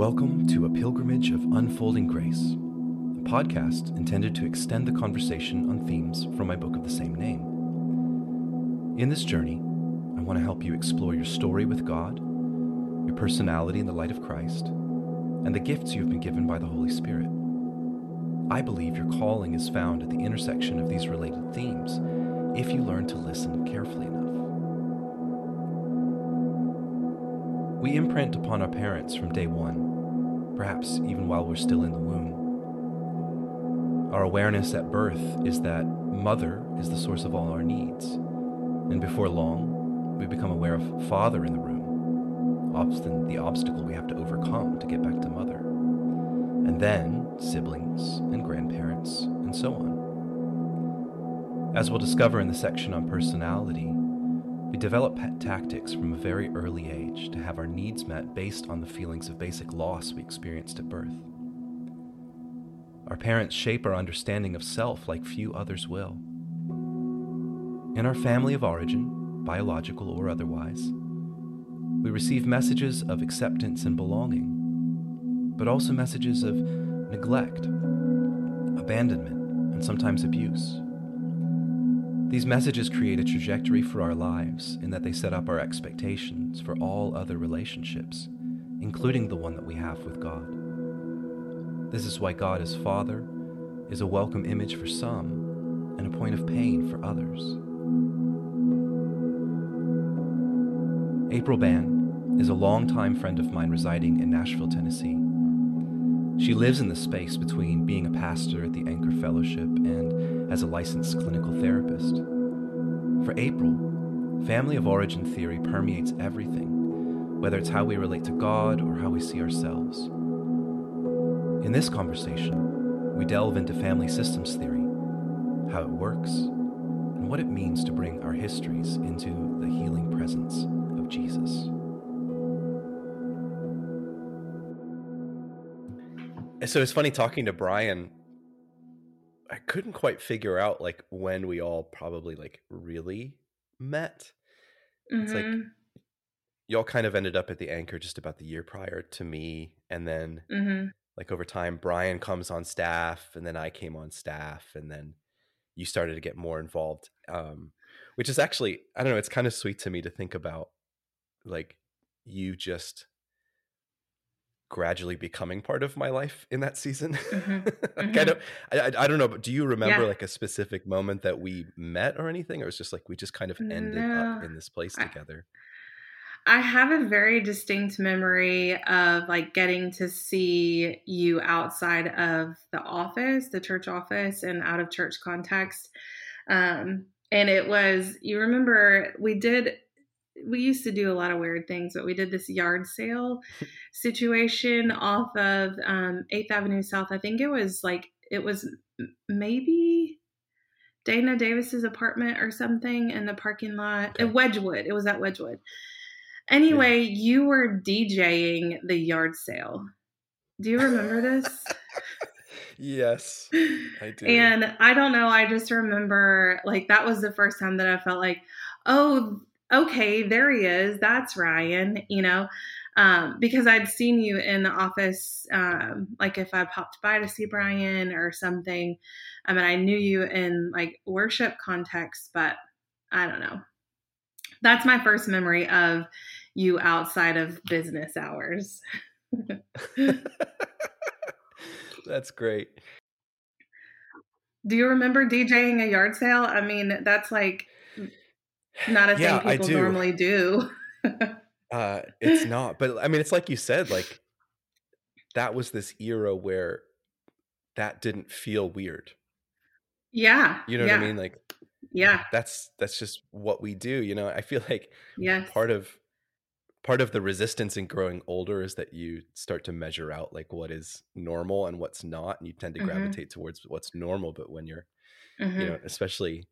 Welcome to A Pilgrimage of Unfolding Grace, a podcast intended to extend the conversation on themes from my book of the same name. In this journey, I want to help you explore your story with God, your personality in the light of Christ, and the gifts you have been given by the Holy Spirit. I believe your calling is found at the intersection of these related themes if you learn to listen carefully enough. We imprint upon our parents from day one, perhaps even while we're still in the womb. Our awareness at birth is that mother is the source of all our needs, and before long, we become aware of father in the room, often the obstacle we have to overcome to get back to mother, and then siblings and grandparents, and so on. As we'll discover in the section on personality, we develop tactics from a very early age to have our needs met based on the feelings of basic loss we experienced at birth. Our parents shape our understanding of self like few others will. In our family of origin, biological or otherwise, we receive messages of acceptance and belonging, but also messages of neglect, abandonment, and sometimes abuse. These messages create a trajectory for our lives in that they set up our expectations for all other relationships, including the one that we have with God. This is why God as Father is a welcome image for some and a point of pain for others. April Ban is a longtime friend of mine residing in Nashville, Tennessee. She lives in the space between being a pastor at the Anchor Fellowship and as a licensed clinical therapist. For April, family of origin theory permeates everything, whether it's how we relate to God or how we see ourselves. In this conversation, we delve into family systems theory, how it works, and what it means to bring our histories into the healing presence of Jesus. So it's funny talking to Brian I couldn't quite figure out like when we all probably like really met. Mm-hmm. It's like mm-hmm. y'all kind of ended up at the anchor just about the year prior to me, and then mm-hmm. like over time, Brian comes on staff, and then I came on staff, and then you started to get more involved. Um, which is actually I don't know. It's kind of sweet to me to think about like you just gradually becoming part of my life in that season. Mm-hmm. mm-hmm. kind of, I, I, don't know, but do you remember yeah. like a specific moment that we met or anything, or it's just like we just kind of ended no. up in this place together? I have a very distinct memory of like getting to see you outside of the office, the church office, and out of church context. Um, and it was, you remember, we did we used to do a lot of weird things, but we did this yard sale situation off of um, 8th Avenue South. I think it was like, it was maybe Dana Davis's apartment or something in the parking lot okay. at Wedgewood. It was at Wedgewood. Anyway, yeah. you were DJing the yard sale. Do you remember this? yes, I do. And I don't know. I just remember like that was the first time that I felt like, oh, okay, there he is. That's Ryan, you know, um, because I'd seen you in the office, um, like if I popped by to see Brian or something. I mean, I knew you in like worship context, but I don't know. That's my first memory of you outside of business hours. That's great. Do you remember DJing a yard sale? I mean, that's like not a yeah, thing people do. normally do. uh, it's not, but I mean, it's like you said, like that was this era where that didn't feel weird. Yeah. You know yeah. what I mean? Like, yeah, that's that's just what we do. You know, I feel like yes. part of part of the resistance in growing older is that you start to measure out like what is normal and what's not, and you tend to mm-hmm. gravitate towards what's normal. But when you're, mm-hmm. you know, especially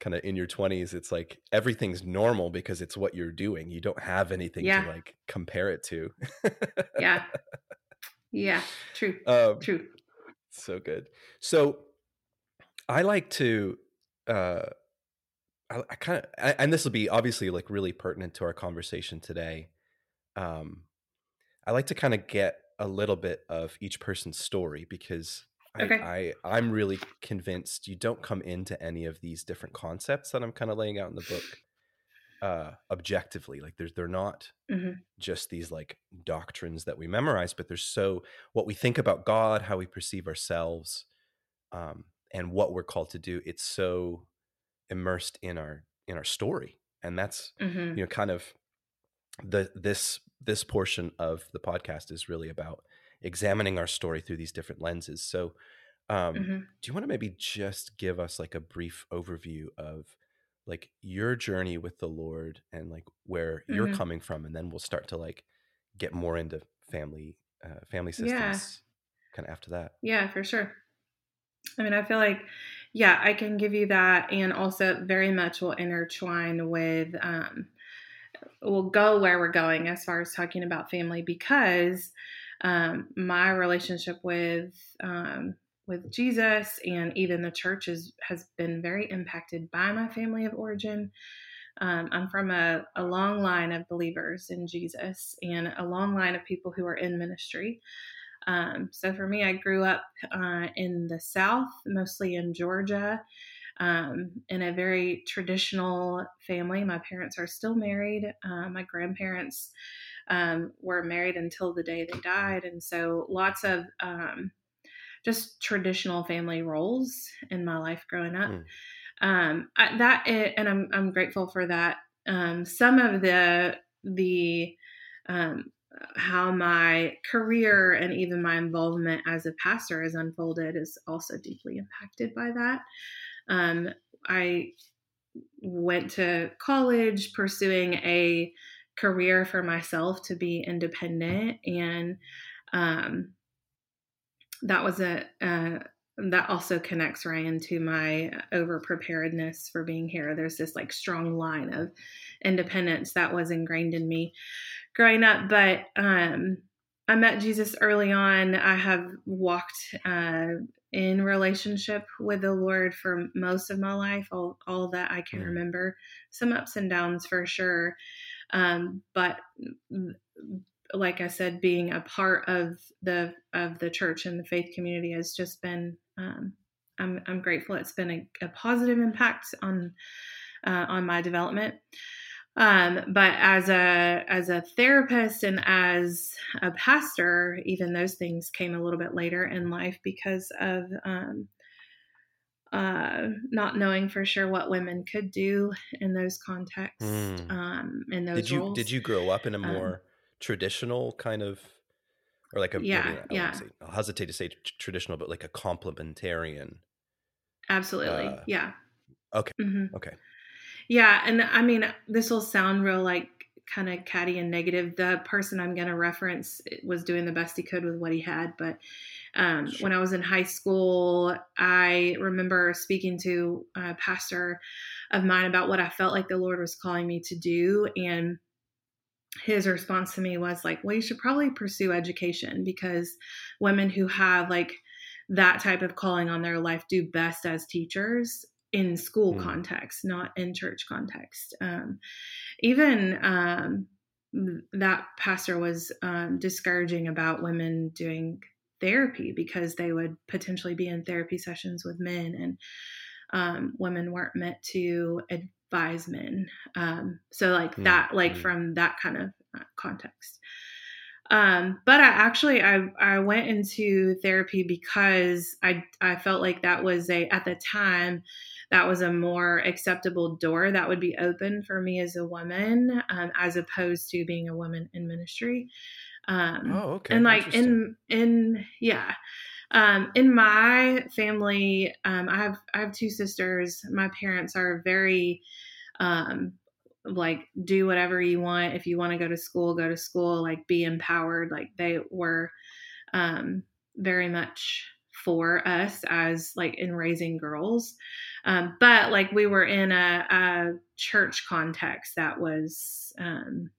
kind of in your 20s it's like everything's normal because it's what you're doing you don't have anything yeah. to like compare it to. Yeah. Yeah. True. Um, true. so good. So i like to uh i, I kind of and this will be obviously like really pertinent to our conversation today um i like to kind of get a little bit of each person's story because Okay. I, I I'm really convinced you don't come into any of these different concepts that I'm kind of laying out in the book uh objectively like there's they're not Mhm. just these like doctrines that we memorize but there's so what we think about god how we perceive ourselves um and what we're called to do it's so immersed in our in our story and that's Mhm. you know kind of the this this portion of the podcast is really about examining our story through these different lenses so um Mhm. do you want to maybe just give us like a brief overview of like your journey with the lord and like where you're Mhm. coming from and then we'll start to like get more into family uh, family systems Yeah. kind of after that Yeah, for sure. I mean, I feel like, yeah, I can give you that, and also very much will intertwine with, um, we'll go where we're going as far as talking about family because um, my relationship with um, with Jesus and even the church is, has been very impacted by my family of origin. Um, I'm from a, a long line of believers in Jesus and a long line of people who are in ministry. Um, so for me, I grew up uh, in the South, mostly in Georgia, um, in a very traditional family. My parents are still married. Uh, my grandparents um, were married until the day they died. And so lots of um, just traditional family roles in my life growing up. Mm. Um, I, that i- and I'm I'm grateful for that. Um, some of the the um, how my career and even my involvement as a pastor has unfolded is also deeply impacted by that. Um, I went to college pursuing a career for myself to be independent, and um, that was a uh, that also connects Ryan to my over preparedness for being here. There's this like strong line of independence that was ingrained in me growing up, but um, I met Jesus early on. I have walked uh, in relationship with the Lord for most of my life, all, all that I can Mm. remember. Some ups and downs for sure. Um, but mm, like I said, being a part of the of the church and the faith community has just been. Um, I'm I'm grateful. It's been a, a positive impact on uh, on my development. Um, but as a as a therapist and as a pastor, even those things came a little bit later in life because of um, uh, not knowing for sure what women could do in those contexts, Mm. um, in those did you roles. did you grow up in a Um, more traditional kind of or like a maybe Yeah, don't yeah. say, I'll hesitate to say tr- traditional but like a complementarian Absolutely, uh, yeah. okay. hmm okay Yeah, and I mean, this will sound real like kind of catty and negative. The person I'm going to reference was doing the best he could with what he had, but um, Sure. when I was in high school, I remember speaking to a pastor of mine about what I felt like the Lord was calling me to do, and his response to me was like, "Well, you should probably pursue education because women who have like that type of calling on their life do best as teachers in school Hmm. context, not in church context. Um, even um, that pastor was um, discouraging about women doing therapy because they would potentially be in therapy sessions with men, and um, women weren't meant to advise men. Um, so, like Hmm, that, like hmm. from that kind of uh, context. Um, but I actually I I went into therapy because I I felt like that was a at the time that was a more acceptable door that would be open for me as a woman um, as opposed to being a woman in ministry. Um, oh okay. and like in in yeah. Um in my family um i have i have two sisters. My parents are very um like do whatever you want. If you want to go to school go to school. Like be empowered. Like they were um very much for us as like in raising girls. Um but like we were in a, a church context that was um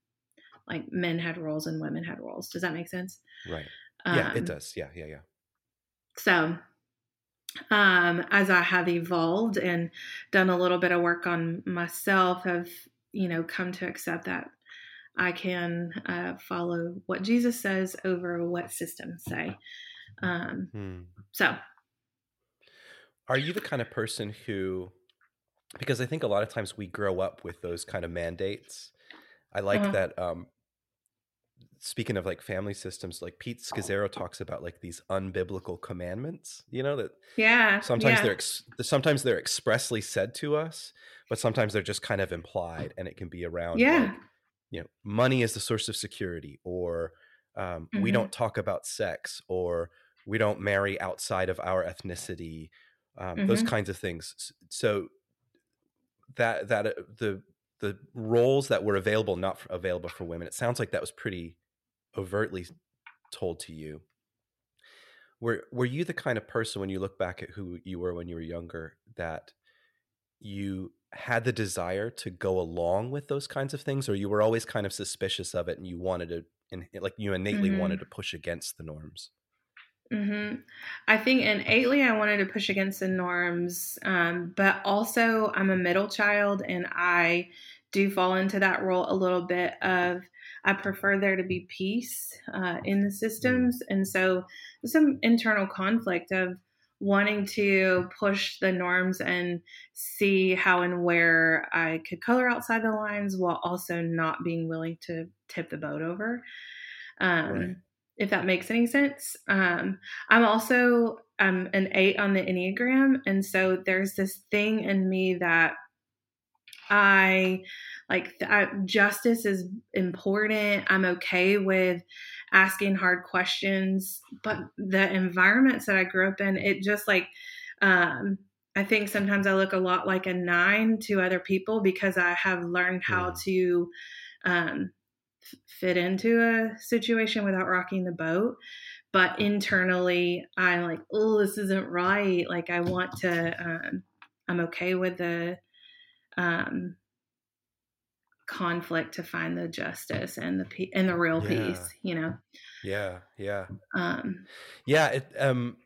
like men had roles and women had roles. Does that make sense? Right. Yeah um, it does. Yeah yeah yeah. so, um, as I have evolved and done a little bit of work on myself, have you know come to accept that I can uh, follow what Jesus says over what systems say. Um, hmm. So, are you the kind of person who, because I think a lot of times we grow up with those kind of mandates. I like uh-huh. that. Um, speaking of like family systems, like Pete Scazzero talks about like these unbiblical commandments. You know that. Yeah. Sometimes yeah. they're ex- sometimes they're expressly said to us, but sometimes they're just kind of implied, and it can be around. Yeah. Like, you know, money is the source of security, or um, mm-hmm. we don't talk about sex, or we don't marry outside of our ethnicity, um, mm-hmm. those kinds of things. So that that uh, the the roles that were available not available for women, it sounds like that was pretty overtly told to you. Were were you the kind of person when you look back at who you were when you were younger that you had the desire to go along with those kinds of things or you were always kind of suspicious of it and you wanted to and like you innately mm-hmm. wanted to push against the norms mm-hmm. i think innately i wanted to push against the norms um, but also i'm a middle child and i do fall into that role a little bit of i prefer there to be peace uh, in the mm. systems and so some internal conflict of wanting to push the norms and see how and where I could color outside the lines while also not being willing to tip the boat over. Um, right. If that makes any sense. Um, I'm also um, an eight on the Enneagram. And so there's this thing in me that I like I, justice is important. I'm okay with asking hard questions, but the environments that I grew up in, it just like um, I think sometimes I look a lot like a nine to other people because I have learned how mm. to um, fit into a situation without rocking the boat. But internally, I'm like, oh, this isn't right. Like, I want to, um, I'm okay with the um, conflict to find the justice and the and the real yeah. peace you know yeah yeah um yeah it um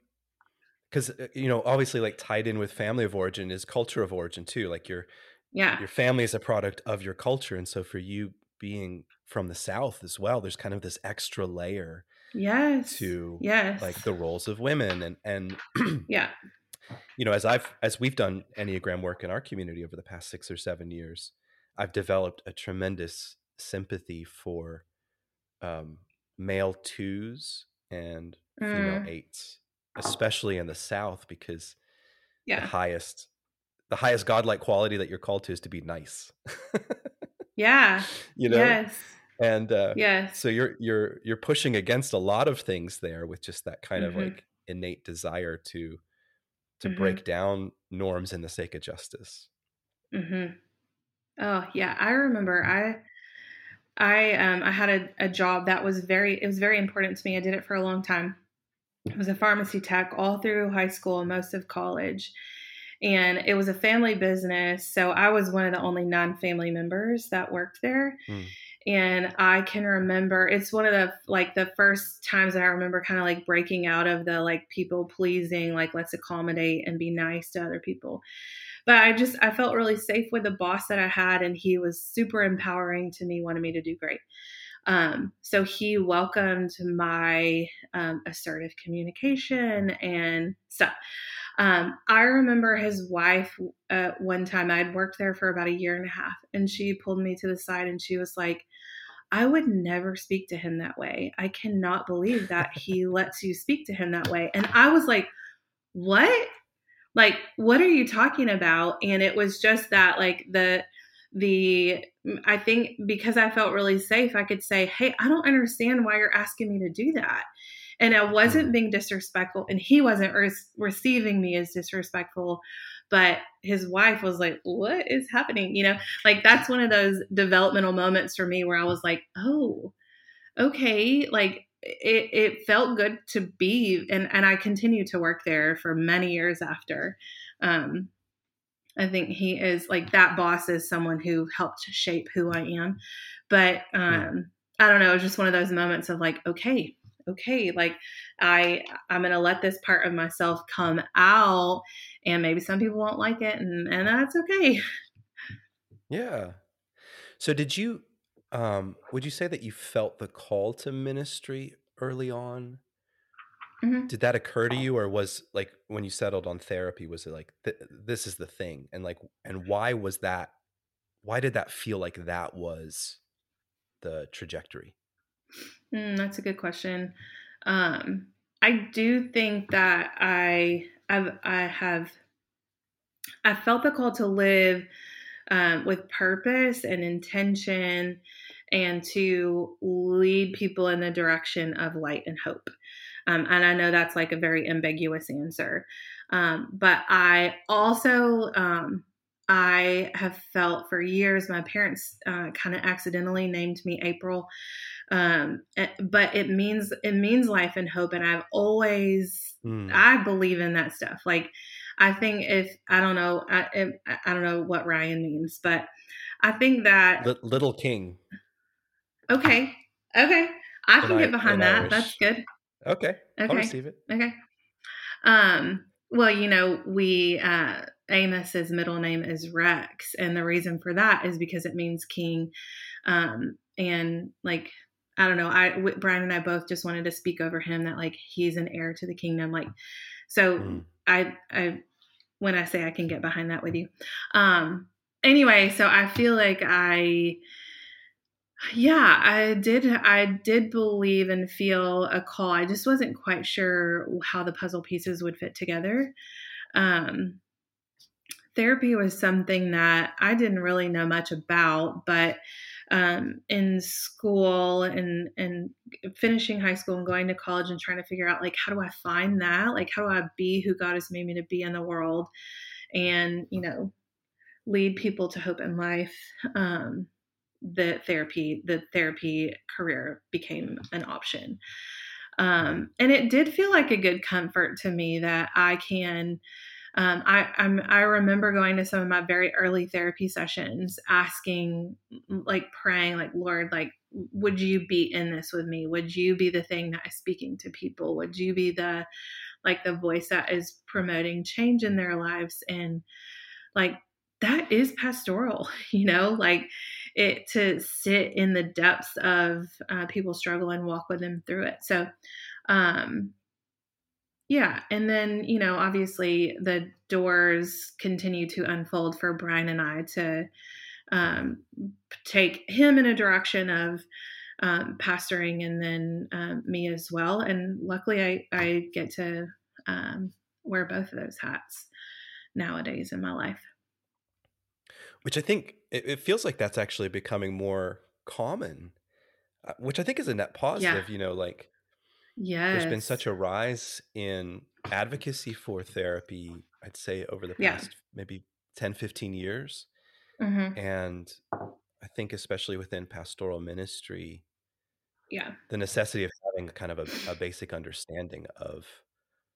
because uh, you know obviously like tied in with family of origin is culture of origin too like your yeah your family is a product of your culture and so for you being from the south as well there's kind of this extra layer yes to yes like the roles of women and and yeah you know as i've as we've done enneagram work in our community over the past six or seven years I've developed a tremendous sympathy for um, male twos and female mm. eights, especially in the South, because yeah. the highest the highest godlike quality that you're called to is to be nice. yeah. You know. Yes. And uh, yes. so you're you're you're pushing against a lot of things there with just that kind mm-hmm. of like innate desire to to mm-hmm. break down norms in the sake of justice. Mm-hmm. Oh yeah, I remember I I um I had a, a job that was very it was very important to me. I did it for a long time. It was a pharmacy tech all through high school and most of college. And it was a family business. So I was one of the only non family members that worked there. Mm. And I can remember it's one of the like the first times that I remember kind of like breaking out of the like people pleasing, like let's accommodate and be nice to other people but I just I felt really safe with the boss that I had, and he was super empowering to me, wanted me to do great. Um, so he welcomed my um, assertive communication and stuff. Um, I remember his wife uh, one time I'd worked there for about a year and a half, and she pulled me to the side and she was like, I would never speak to him that way. I cannot believe that he lets you speak to him that way. And I was like, what? like what are you talking about and it was just that like the the i think because i felt really safe i could say hey i don't understand why you're asking me to do that and i wasn't mm. being disrespectful and he wasn't re- receiving me as disrespectful but his wife was like what is happening you know like that's one of those developmental moments for me where i was like oh okay like it, it felt good to be and, and I continued to work there for many years after. Um, I think he is like that boss is someone who helped shape who I am. But um, I don't know, it was just one of those moments of like, okay, okay, like I I'm gonna let this part of myself come out and maybe some people won't like it and, and that's okay. Yeah. So did you um, would you say that you felt the call to ministry early on? Mhm. Did that occur to you, or was like when you settled on therapy, was it like th- this is the thing, and like, and why was that? Why did that feel like that was the trajectory? Mm, that's a good question. Um, I do think that I I've, I have I felt the call to live um, with purpose and intention, and to lead people in the direction of light and hope. Um, and I know that's like a very ambiguous answer, um, but I also um, I have felt for years. My parents uh, kind of accidentally named me April. Um eh, but it means it means life and hope and i've always mm. i believe in that stuff. Like i think if i don't know I, I don't know what ryan means but i think that L- little king. Okay. Okay. I can get behind that. Irish. that's good okay okay I'll receive it okay um well you know we uh amos's middle name is rex and the reason for that is because it means king um and like I don't know. I Brian and I both just wanted to speak over him that like he's an heir to the kingdom. Like, so mm. I I when I say I can get behind that with you. Um. Anyway, so I feel like I yeah i did i did believe and feel a call. I just wasn't quite sure how the puzzle pieces would fit together. Um, therapy was something that i didn't really know much about but um, in school and and finishing high school and going to college and trying to figure out like how do I find that? Like how do I be who God has made me to be in the world and you know lead people to hope in life? Um, the therapy the therapy career became an option um, and it did feel like a good comfort to me that I can um, I I'm, I remember going to some of my very early therapy sessions, asking, like praying, like Lord, like would you be in this with me? Would you be the thing that is speaking to people? Would you be the like the voice that is promoting change in their lives? And like that is pastoral, you know, like it to sit in the depths of uh, people's struggle and walk with them through it. So, um, yeah. And then, you know, obviously the doors continue to unfold for Brian and I to um, take him in a direction of um, pastoring and then um, me as well. And luckily, I, I get to um, wear both of those hats nowadays in my life. Which I think it, it feels like that's actually becoming more common, uh, which I think is a net positive. Yeah. You know, like Yes. There's been such a rise in advocacy for therapy, I'd say, over the Yeah. past maybe 10, 15 years. hmm And I think, especially within pastoral ministry, Yeah. the necessity of having kind of a, a basic understanding of,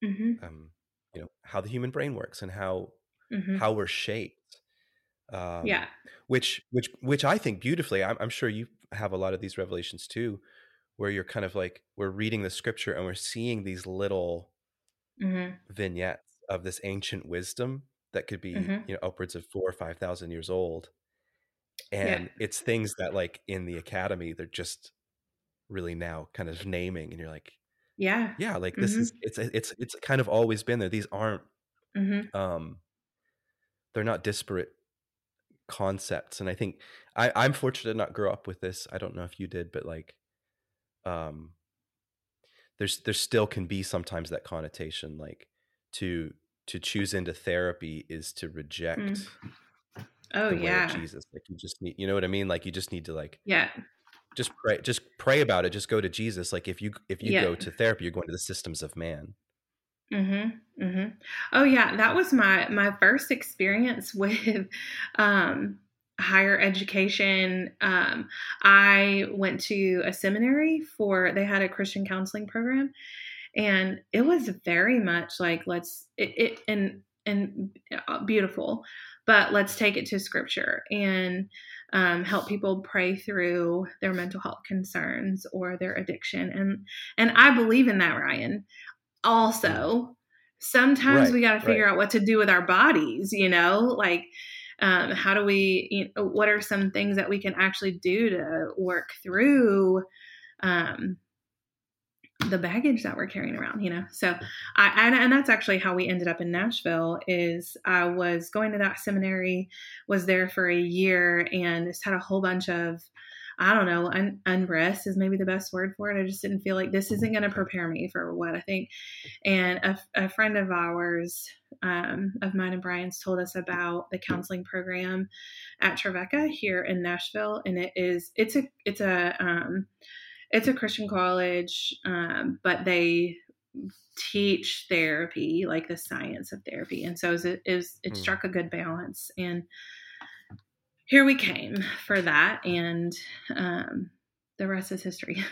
hmm um, you know, how the human brain works and how hmm how we're shaped. Um, Yeah. which which which I think beautifully. I'm, I'm sure you have a lot of these revelations too where you're kind of like we're reading the scripture and we're seeing these little hmm vignettes of this ancient wisdom that could be hmm you know upwards of four or five thousand years old Yeah. and it's things that like in the academy they're just really now kind of naming and you're like Yeah. yeah like this hmm is it's it's it's kind of always been there these aren't hmm um they're not disparate concepts and i think i i'm fortunate to not grow up with this i don't know if you did but like um there's there still can be sometimes that connotation like to to choose into therapy is to reject Mm. Oh the way of yeah. Jesus. Like you just need, you know what I mean? Like you just need to like Yeah. just pray, just pray about it. Just go to Jesus. Like if you if you Yeah. go to therapy, you're going to the systems of man. Mhm. Mm Mhm. Oh yeah, that was my my first experience with um higher education. Um I went to a seminary for they had a Christian counseling program and it was very much like let's it, it and and uh, beautiful, but let's take it to scripture and um, help people pray through their mental health concerns or their addiction and and I believe in that Ryan also sometimes Right, we got to figure right. out what to do with our bodies you know? Like um, how do we you know, what are some things that we can actually do to work through um, the baggage that we're carrying around you know? So i and, and, that's actually how we ended up in nashville is i was going to that seminary was there for a year and just had a whole bunch of i don't know un, unrest is maybe the best word for it i just didn't feel like this isn't going to prepare me for what i think and a, a friend of ours um, of mine and brian's told us about the counseling program at trevecca here in nashville and it is it's a it's a um, it's a Christian college, um, but they teach therapy, like the science of therapy, and so it was, it, hmm. struck a good balance. And here we came for that, and um, the rest is history.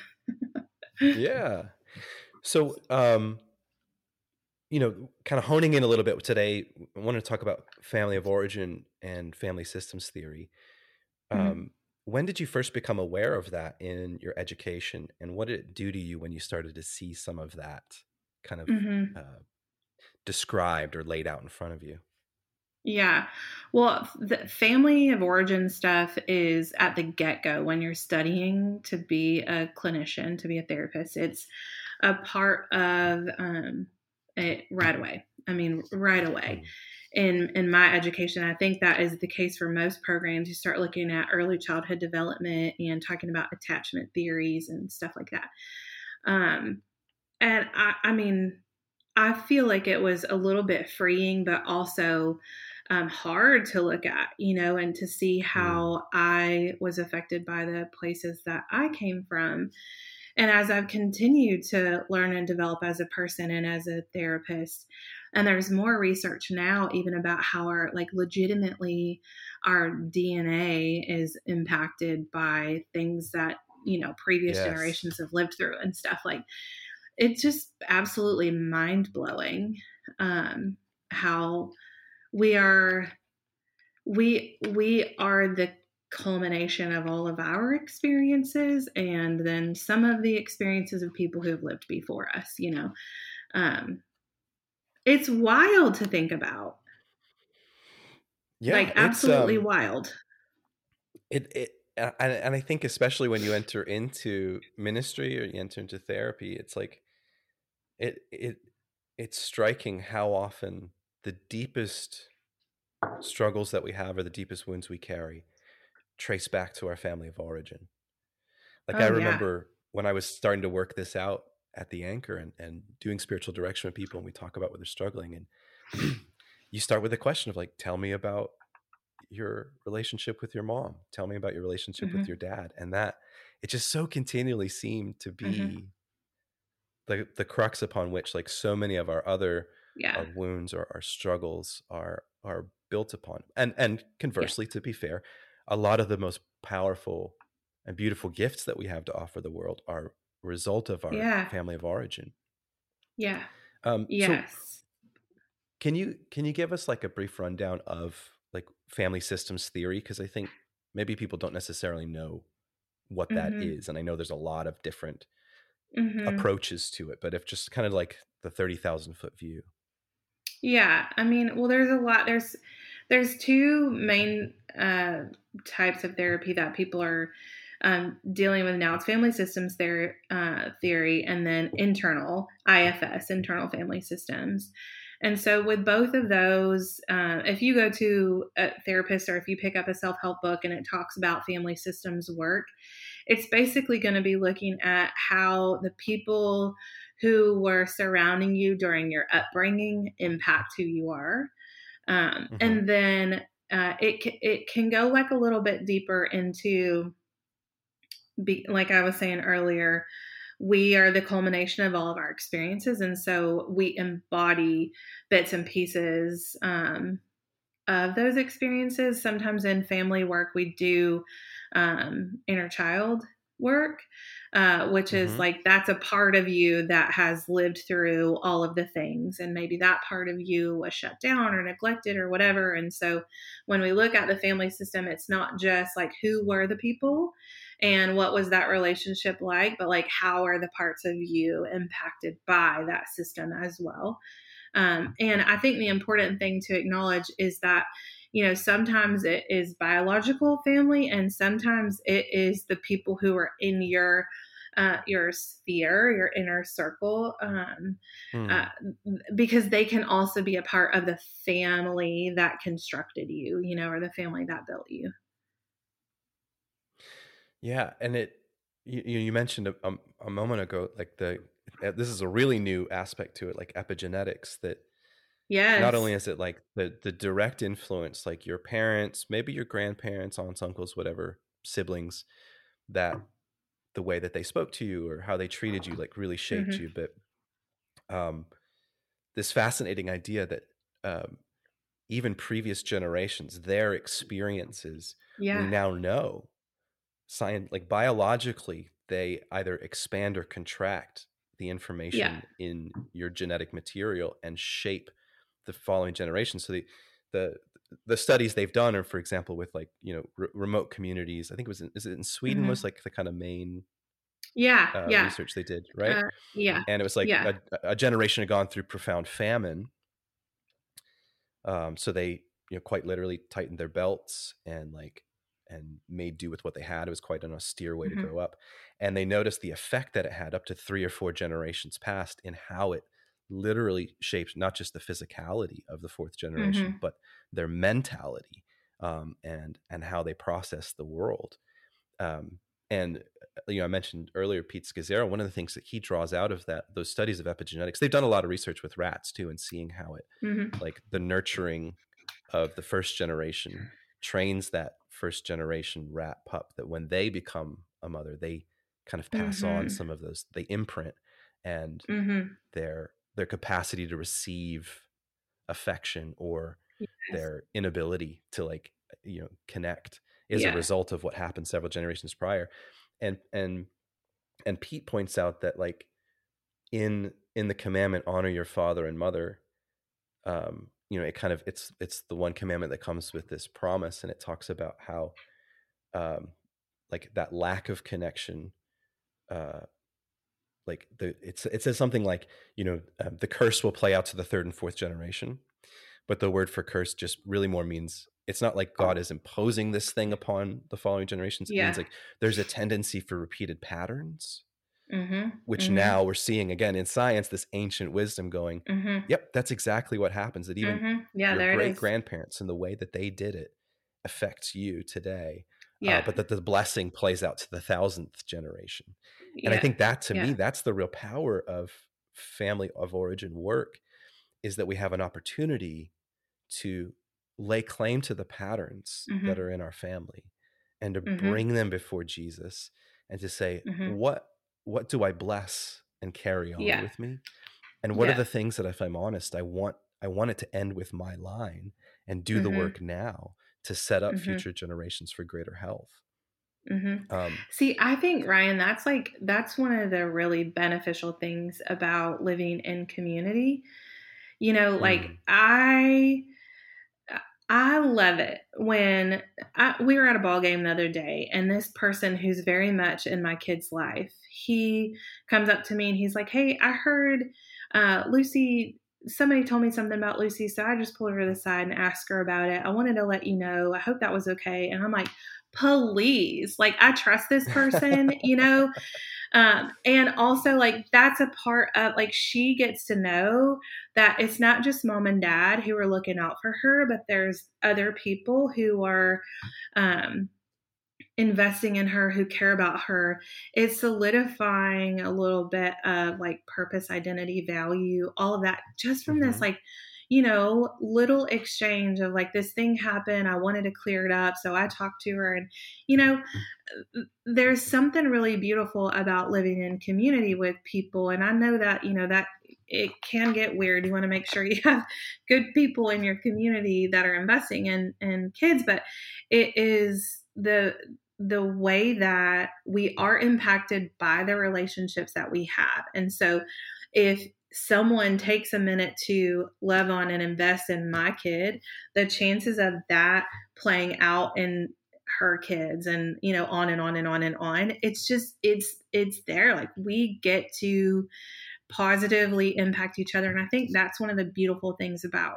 yeah. So, um, you know, kind of honing in a little bit today, I want to talk about family of origin and family systems theory. Mm-hmm. Um, when did you first become aware of that in your education and what did it do to you when you started to see some of that kind of mm-hmm. uh, described or laid out in front of you yeah. Well the family of origin stuff is at the get-go when you're studying to be a clinician to be a therapist. It's a part of um, it right away. I mean right away. Mm. In in my education i think that is the case for most programs. You start looking at early childhood development and talking about attachment theories and stuff like that. Um, and I, I mean i feel like it was a little bit freeing but also um, hard to look at you know and to see mm. how i was affected by the places that i came from and as i've continued to learn and develop as a person and as a therapist and there's more research now even about how our like legitimately our dna is impacted by things that you know previous yes. generations have lived through and stuff like it's just absolutely mind-blowing um how we are we we are the culmination of all of our experiences and then some of the experiences of people who have lived before us you know um it's wild to think about. Yeah, like absolutely um, wild. It it and, and I think especially when you enter into ministry or you enter into therapy, it's like it it it's striking how often the deepest struggles that we have or the deepest wounds we carry trace back to our family of origin. Like oh, I remember yeah. when I was starting to work this out at the anchor and, and doing spiritual direction with people and we talk about what they're struggling and you start with a question of like tell me about your relationship with your mom tell me about your relationship mm-hmm. with your dad and that it just so continually seemed to be mm-hmm. the the crux upon which like so many of our other yeah. our wounds or our struggles are are built upon and and conversely yeah. to be fair a lot of the most powerful and beautiful gifts that we have to offer the world are result of our yeah. family of origin. Yeah. Um, yes. So can you can you give us like a brief rundown of like family systems theory? Because I think maybe people don't necessarily know what that mm-hmm. is, and I know there's a lot of different mm-hmm. approaches to it. But if just kind of like the thirty thousand foot view. Yeah, I mean, well, there's a lot. There's there's two main uh, types of therapy that people are um, dealing with now it's family systems uh, theory and then internal IFS, internal family systems. And so, with both of those, uh, if you go to a therapist or if you pick up a self help book and it talks about family systems work, it's basically going to be looking at how the people who were surrounding you during your upbringing impact who you are. Um, mm-hmm. And then uh, it, it can go like a little bit deeper into be, like I was saying earlier, we are the culmination of all of our experiences. And so we embody bits and pieces um, of those experiences. Sometimes in family work, we do um, inner child work, uh, which mm-hmm. is like that's a part of you that has lived through all of the things. And maybe that part of you was shut down or neglected or whatever. And so when we look at the family system, it's not just like who were the people and what was that relationship like, but like how are the parts of you impacted by that system as well. Um, and I think the important thing to acknowledge is that you know, sometimes it is biological family and sometimes it is the people who are in your uh, your sphere, your inner circle, um, mm. uh, because they can also be a part of the family that constructed you, you know, or the family that built you. Yeah, and it you, you mentioned a, a, moment ago, like the this is a really new aspect to it, like epigenetics. That yeah, not only is it like the the direct influence, like your parents, maybe your grandparents, aunts, uncles, whatever siblings, that the way that they spoke to you or how they treated you, like really shaped mm-hmm. you. But um, this fascinating idea that um, even previous generations, their experiences, yeah. we now know science like biologically they either expand or contract the information yeah. in your genetic material and shape the following generation so the the the studies they've done are for example with like you know r- remote communities i think it was in, is it in sweden mm-hmm. was like the kind of main yeah uh, yeah research they did right uh, yeah and it was like yeah. a, a, generation had gone through profound famine um so they you know quite literally tightened their belts and like and made do with what they had. It was quite an austere way mm-hmm. to grow up. And they noticed the effect that it had up to three or four generations past in how it literally shaped not just the physicality of the fourth generation, mm-hmm. but their mentality um, and and how they process the world. Um, and uh, you know, I mentioned earlier Pete Scazzero. One of the things that he draws out of that those studies of epigenetics, they've done a lot of research with rats too, and seeing how it mm-hmm. like the nurturing of the first generation trains that first generation rat pup that when they become a mother, they kind of pass mm-hmm. on some of those, they imprint and mm-hmm. their their capacity to receive affection or yes. their inability to like you know connect is yeah. a result of what happened several generations prior and and and pete points out that like in in the commandment honor your father and mother um you know it kind of it's it's the one commandment that comes with this promise and it talks about how um like that lack of connection uh like the it's it says something like you know um, the curse will play out to the third and fourth generation but the word for curse just really more means it's not like god is imposing this thing upon the following generations it yeah. means like there's a tendency for repeated patterns mm-hmm. which mm-hmm. now we're seeing again in science this ancient wisdom going mm-hmm. yep that's exactly what happens that even mm-hmm. yeah, your great grandparents and the way that they did it affects you today yeah. Uh, but that the blessing plays out to the thousandth generation yeah. and i think that to yeah. me that's the real power of family of origin work is that we have an opportunity to lay claim to the patterns that mm-hmm. are in our family and to mm-hmm. bring them before jesus and to say mm-hmm. what what do I bless and carry on yeah. with me? And what yeah. are the things that if I'm honest, I want I want it to end with my line and do mm-hmm. the work now to set up mm-hmm. future generations for greater health. Mm-hmm. Um, See, I think Ryan, that's like that's one of the really beneficial things about living in community. You know, like mm. I I love it when I, we were at a ball game the other day, and this person who's very much in my kid's life, he comes up to me and he's like, "Hey, I heard uh, Lucy. Somebody told me something about Lucy, so I just pulled her to the side and asked her about it. I wanted to let you know. I hope that was okay." And I'm like, "Please, like I trust this person, you know." Um, and also, like, that's a part of, like, she gets to know that it's not just mom and dad who are looking out for her, but there's other people who are, um, investing in her who care about her it's solidifying a little bit of like purpose identity value all of that just from mm-hmm. this like you know, little exchange of like this thing happened. I wanted to clear it up. So I talked to her. And, you know, there's something really beautiful about living in community with people. And I know that, you know, that it can get weird. You want to make sure you have good people in your community that are investing in, in kids. But it is the, the way that we are impacted by the relationships that we have. And so if someone takes a minute to love on and invest in my kid, the chances of that playing out in her kids and you know on and on and on and on it's just it's it's there like we get to positively impact each other and i think that's one of the beautiful things about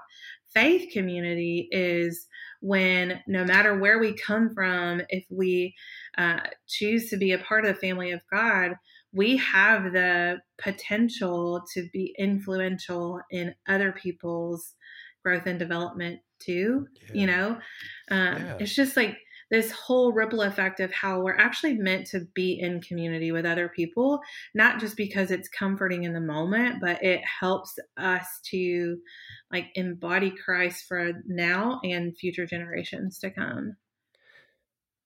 faith community is when no matter where we come from, if we uh, choose to be a part of the family of God, we have the potential to be influential in other people's growth and development too. Yeah. You know, um, yeah. it's just like this whole ripple effect of how we're actually meant to be in community with other people, not just because it's comforting in the moment, but it helps us to like embody Christ for now and future generations to come.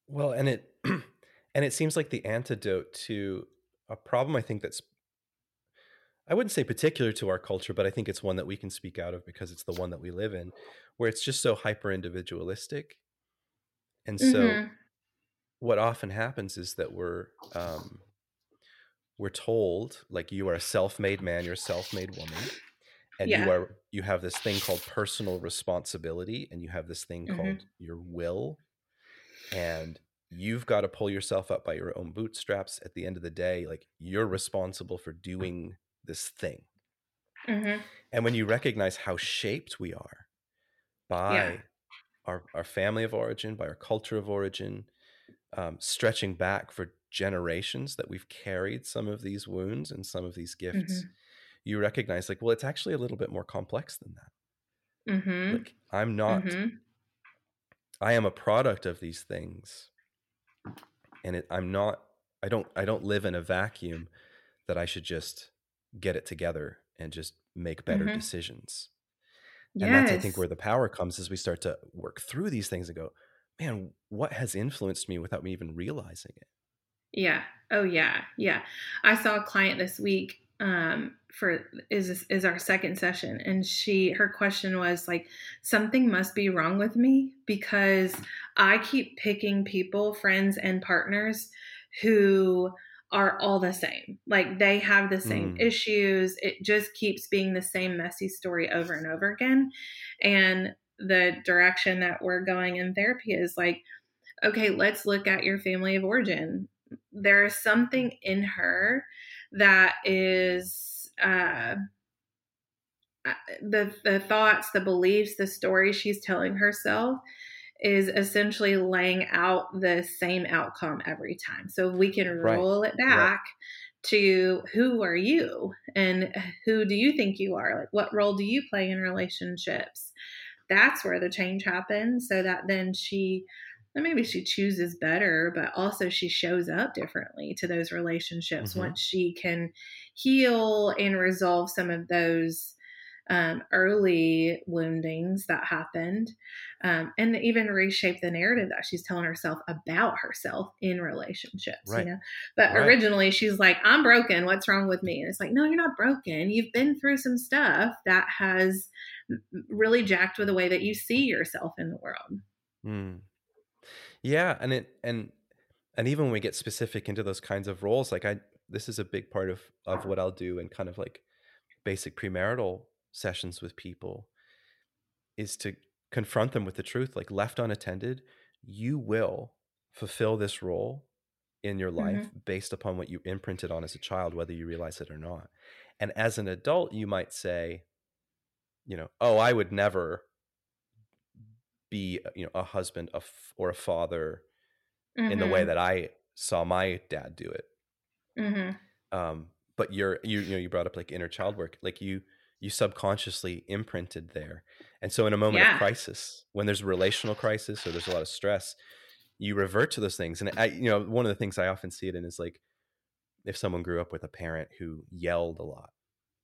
Well, and it and it seems like the antidote to a problem I think that's I wouldn't say particular to our culture, but I think it's one that we can speak out of because it's the one that we live in, where it's just so hyper individualistic. And so mm-hmm. what often happens is that we're um, we're told like you are a self-made man, you're a self-made woman, and yeah. you are you have this thing called personal responsibility and you have this thing mm-hmm. called your will and you've got to pull yourself up by your own bootstraps at the end of the day like you're responsible for doing this thing mm-hmm. and when you recognize how shaped we are by yeah. Our, our family of origin by our culture of origin um, stretching back for generations that we've carried some of these wounds and some of these gifts mm-hmm you recognize like well it's actually a little bit more complex than that mm-hmm. like i'm not mm-hmm. i am a product of these things and it, i'm not i don't i don't live in a vacuum that i should just get it together and just make better mm-hmm. decisions yes. and that's i think where the power comes as we start to work through these things and go man what has influenced me without me even realizing it? Yeah. Oh yeah. Yeah. I saw a client this week um, for is is our second session and she her question was like something must be wrong with me because i keep picking people friends and partners who are all the same. Like they have the same mm. issues. It just keeps being the same messy story over and over again. And the direction that we're going in therapy is like okay let's look at your family of origin. There is something in her that is uh, uh, the the thoughts, the beliefs, the story she's telling herself is essentially laying out the same outcome every time. So we can roll right. it back right. to who are you and who do you think you are? Like what role do you play in relationships? That's where the change happens so that then she maybe she chooses better, but also she shows up differently to those relationships mm-hmm. once she can heal and resolve some of those um, early woundings that happened, um, and even reshape the narrative that she's telling herself about herself in relationships. Right. You know, but right. originally she's like, "I'm broken. What's wrong with me?" And it's like, "No, you're not broken. You've been through some stuff that has really jacked with the way that you see yourself in the world." Mm. Yeah, and it and and even when we get specific into those kinds of roles, like I this is a big part of of what I'll do and kind of like basic premarital sessions with people is to confront them with the truth like left unattended you will fulfill this role in your life mm-hmm. based upon what you imprinted on as a child whether you realize it or not and as an adult you might say you know oh i would never be uh, you know a husband or a father mm-hmm. in the way mm-hmm. that I saw my dad do it. Mm-hmm. Um, but you're you you know you brought up like inner child work, like you you subconsciously imprinted there, and so in a moment yeah. of crisis, when there's a relational crisis or there's a lot of stress, you revert to those things. And I you know one of the things I often see it in is like if someone grew up with a parent who yelled a lot,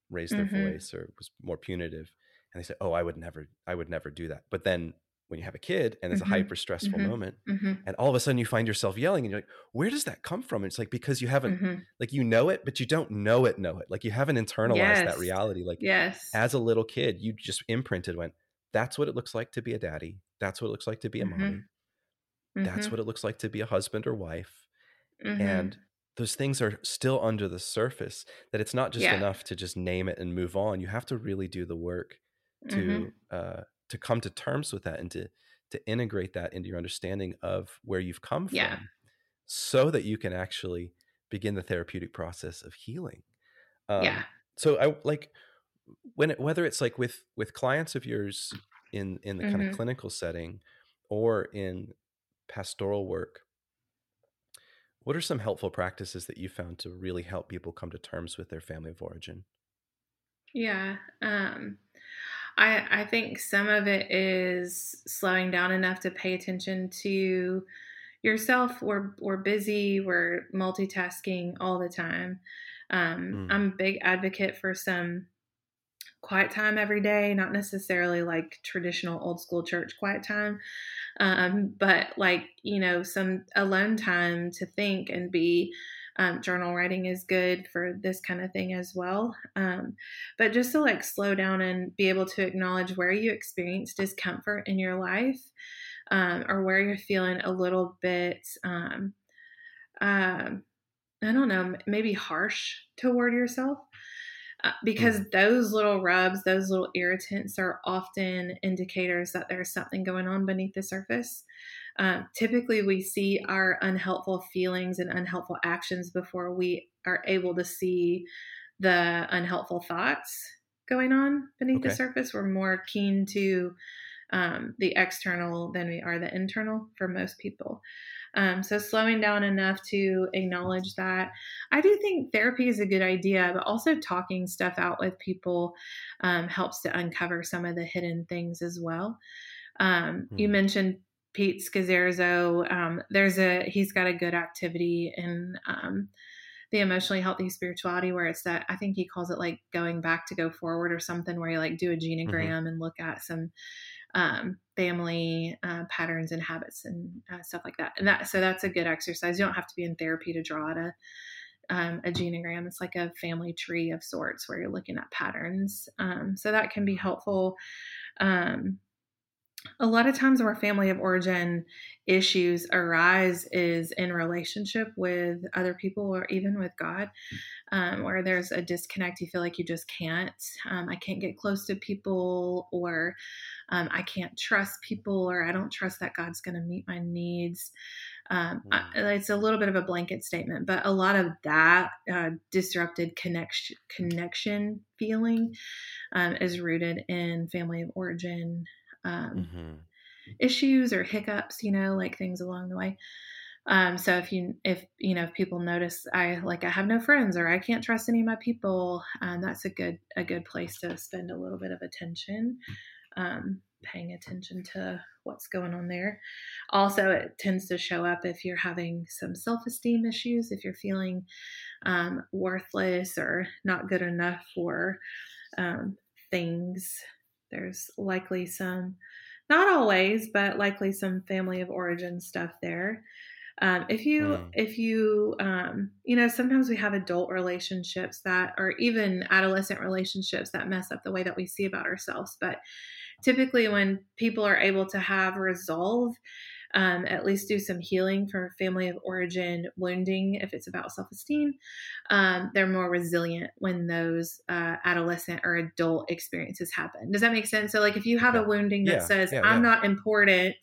raised their mm-hmm. voice, or was more punitive, and they say, "Oh, I would never, I would never do that," but then when you have a kid and it's mm-hmm. a hyper stressful mm-hmm. moment mm-hmm. and all of a sudden you find yourself yelling and you're like where does that come from and it's like because you haven't mm-hmm. like you know it but you don't know it know it like you haven't internalized yes. that reality like yes as a little kid you just imprinted went that's what it looks like to be a daddy that's what it looks like to be a mommy that's mm-hmm. what it looks like to be a husband or wife and mm-hmm. those things are still under the surface that it's not just yeah. enough to just name it and move on you have to really do the work to uh to come to terms with that and to to integrate that into your understanding of where you've come from yeah. so that you can actually begin the therapeutic process of healing um, yeah so i like when it, whether it's like with with clients of yours in in the mm-hmm. kind of clinical setting or in pastoral work, what are some helpful practices that you found to really help people come to terms with their family of origin? Yeah. Um, I, I think some of it is slowing down enough to pay attention to yourself. We're, we're busy, we're multitasking all the time. Um, mm. I'm a big advocate for some quiet time every day, not necessarily like traditional old school church quiet time, um, but like, you know, some alone time to think and be. Um, journal writing is good for this kind of thing as well. Um, but just to like slow down and be able to acknowledge where you experience discomfort in your life um, or where you're feeling a little bit, um, uh, I don't know, maybe harsh toward yourself. Uh, because mm. those little rubs, those little irritants are often indicators that there's something going on beneath the surface. Uh, typically, we see our unhelpful feelings and unhelpful actions before we are able to see the unhelpful thoughts going on beneath okay. the surface. We're more keen to um, the external than we are the internal for most people. Um, so slowing down enough to acknowledge that. I do think therapy is a good idea, but also talking stuff out with people um, helps to uncover some of the hidden things as well. Um, mm. You hmm. mentioned Pete Scazzero. Um, there's a he's got a good activity in um, the emotionally healthy spirituality where it's that I think he calls it like going back to go forward or something where you like do a genogram mm-hmm. and look at some um, family uh, patterns and habits and uh, stuff like that. And that so that's a good exercise. You don't have to be in therapy to draw out a um, a genogram. It's like a family tree of sorts where you're looking at patterns. Um, so that can be helpful. Um, a lot of times where family of origin issues arise is in relationship with other people or even with god um, where there's a disconnect you feel like you just can't um, i can't get close to people or um, i can't trust people or i don't trust that god's going to meet my needs um, I, mm. it's a little bit of a blanket statement, but a lot of that uh, disrupted connection connection feeling um, is rooted in family of origin um, mm-hmm. issues or hiccups, you know, like things along the way. Um, so if you if you know if people notice I like I have no friends or I can't trust any of my people, um, that's a good a good place to spend a little bit of attention, um, paying attention to what's going on there. Also, it tends to show up if you're having some self esteem issues, if you're feeling um, worthless or not good enough for um, things there's likely some, not always, but likely some family of origin stuff there. Um, if you mm. if you um, you know sometimes we have adult relationships that or even adolescent relationships that mess up the way that we see about ourselves but typically when people are able to have resolve um, at least do some healing for family of origin wounding if it's about self esteem. Um, they're more resilient when those uh, adolescent or adult experiences happen. Does that make sense? So, like, if you have a wounding that yeah, says, yeah, I'm yeah. not important,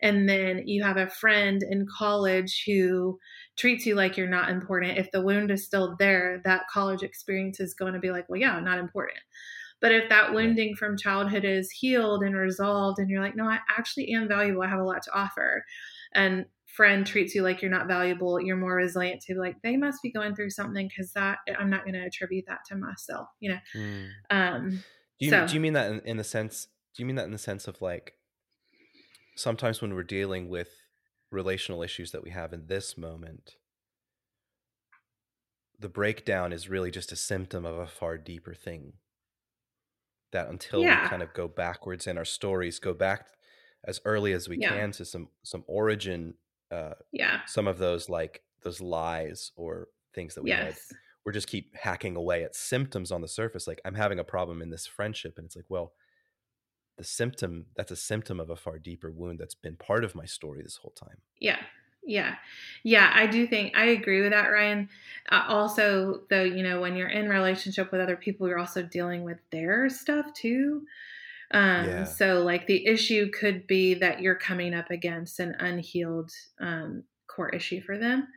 and then you have a friend in college who treats you like you're not important, if the wound is still there, that college experience is going to be like, well, yeah, not important. But if that wounding from childhood is healed and resolved, and you're like, no, I actually am valuable, I have a lot to offer, and friend treats you like you're not valuable, you're more resilient to like they must be going through something because that I'm not going to attribute that to myself, you know. Mm. Um, do you so. do you mean that in, in the sense? Do you mean that in the sense of like sometimes when we're dealing with relational issues that we have in this moment, the breakdown is really just a symptom of a far deeper thing that until yeah. we kind of go backwards in our stories, go back as early as we yeah. can to some some origin uh yeah some of those like those lies or things that we yes. had we're just keep hacking away at symptoms on the surface like i'm having a problem in this friendship and it's like well the symptom that's a symptom of a far deeper wound that's been part of my story this whole time yeah yeah. Yeah, I do think I agree with that, Ryan. Uh, also, though, you know, when you're in relationship with other people, you're also dealing with their stuff too. Um, yeah. So, like, the issue could be that you're coming up against an unhealed um, core issue for them,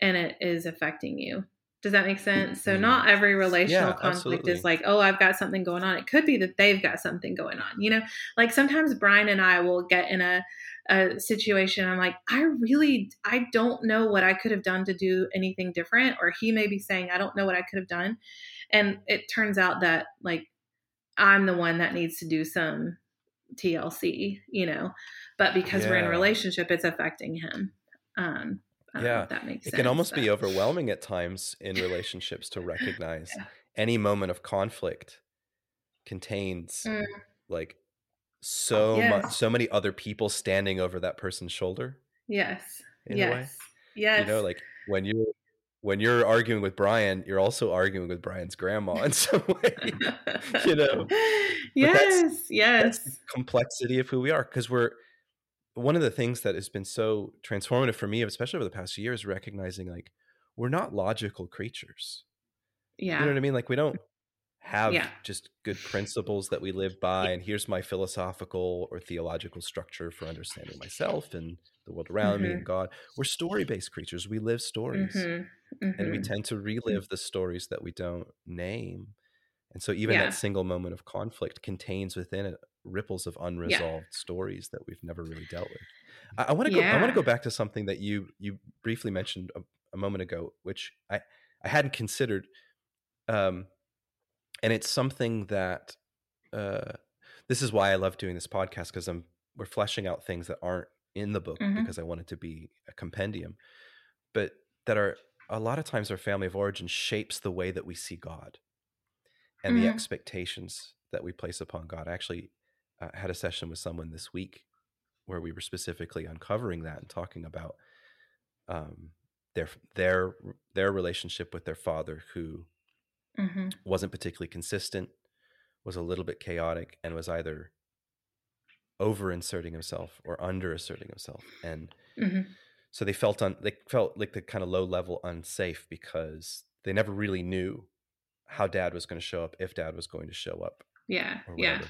and it is affecting you. Does that make sense? So Mm. not every relational Yeah, conflict absolutely. is like, oh, I've got something going on. It could be that they've got something going on. You know, like sometimes Brian and I will get in a a situation I'm like, I really I don't know what I could have done to do anything different or he may be saying I don't know what I could have done. And it turns out that like I'm the one that needs to do some TLC, you know. But because we're in a relationship it's affecting him. Um Yeah. that makes It sense. can almost be overwhelming at times in relationships to recognize Yeah. any moment of conflict contains Mm. like so much so many other people standing over that person's shoulder Yes. in a way. yes. Yes. You know, like when you're when you're arguing with Brian, you're also arguing with Brian's grandma in some way. you know. yes, that's yes. the complexity of who we are because we're one of the things that has been so transformative for me especially over the past year is recognizing like we're not logical creatures Yeah. you know what i mean like we don't have Yeah. just good principles that we live by and here's my philosophical or theological structure for understanding myself and the world around me Mhm. and god we're story-based creatures we live stories Mhm, and we mhm. tend to relive the stories that we don't name and so even Yeah. that single moment of conflict contains within it ripples of unresolved stories that we've never really dealt with i, want to go i want to go back to something that you you briefly mentioned a, a moment ago which i i hadn't considered um and it's something that uh this is why i love doing this podcast because i'm we're fleshing out things that aren't in the book Mhm. because i want it to be a compendium but that are a lot of times our family of origin shapes the way that we see god and the Mhm. expectations that we place upon god I actually uh, had a session with someone this week where we were specifically uncovering that and talking about um, their their their relationship with their father who Mhm. wasn't particularly consistent was a little bit chaotic and was either over inserting himself or under asserting himself and Mhm. so they felt on they felt like the kind of low level unsafe because they never really knew how dad was going to show up if dad was going to show up Yeah. Yeah.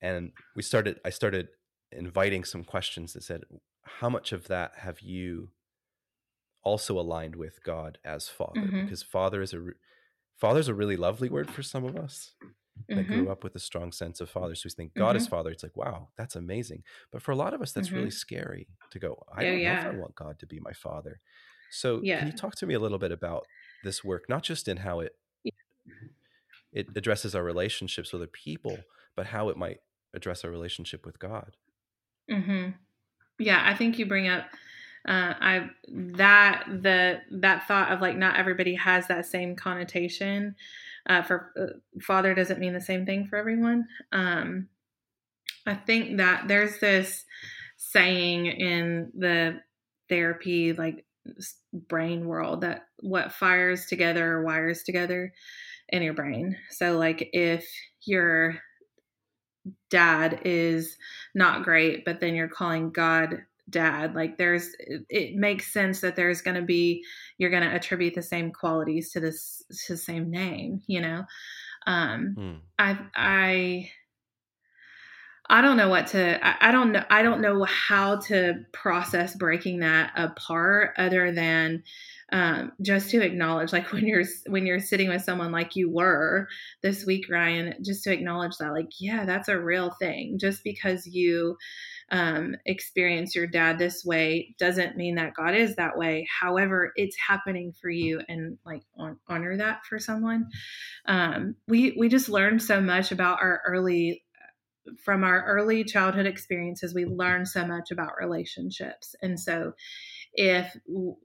and we started i started inviting some questions that said how much of that have you also aligned with god as father Mhm. because father is a father's a really lovely word for some of us that Mhm. grew up with a strong sense of father. So we think God Mm-hmm. is father. It's like, wow, that's amazing. But for a lot of us, that's really scary to go, I Oh, don't know if. I want God to be my father. So Yeah. can you talk to me a little bit about this work, not just in how it Yeah. it addresses our relationships with other people, but how it might address our relationship with God? hmm Yeah, I think you bring up uh, I that the that thought of like not everybody has that same connotation. Uh, for uh, father doesn't mean the same thing for everyone. Um, I think that there's this saying in the therapy like brain world that what fires together wires together in your brain. So like if your dad is not great, but then you're calling God dad, like there's it, makes sense that there's going to be you're going to attribute the same qualities to this to the same name, you know. Um Hmm. I I I don't know what to I, I don't know I don't know how to process breaking that apart other than um, just to acknowledge like when you're when you're sitting with someone like you were this week Ryan just to acknowledge that like yeah that's a real thing. Just because you um, experience your dad this way doesn't mean that God is that way. However it's happening for you and like on, honor that for someone. Um, we we just learned so much about our early from our early childhood experiences we learn so much about relationships. And so if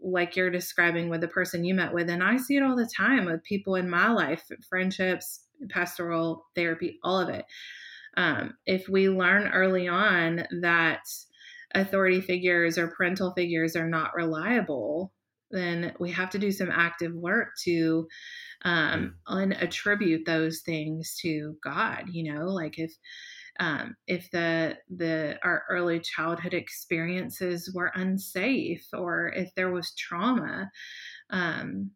like you're describing with the person you met with and i see it all the time with people in my life friendships pastoral therapy all of it um, if we learn early on that authority figures or parental figures are not reliable then we have to do some active work to um, unattribute those things to god you know? Like if um, if the the our early childhood experiences were unsafe or if there was trauma um,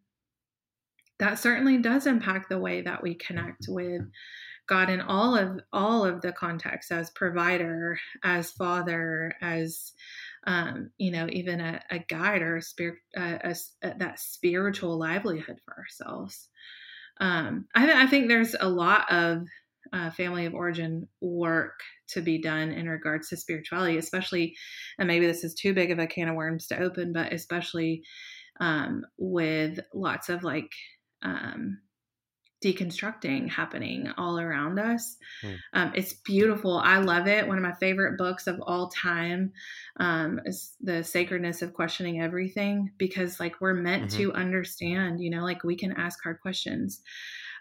that certainly does impact the way that we connect with god in all of all of the contexts as provider as father as um, you know, even a, a guide or a spirit, uh, a, a, that spiritual livelihood for ourselves. Um, I, I, think there's a lot of uh, family of origin work to be done in regards to spirituality, especially, and maybe this is too big of a can of worms to open, but especially um, with lots of like um, deconstructing happening all around us. Mm. Um, it's beautiful. I love it. One of my favorite books of all time um, is The Sacredness of Questioning Everything because, like, we're meant mm-hmm. to understand, you know, like we can ask hard questions.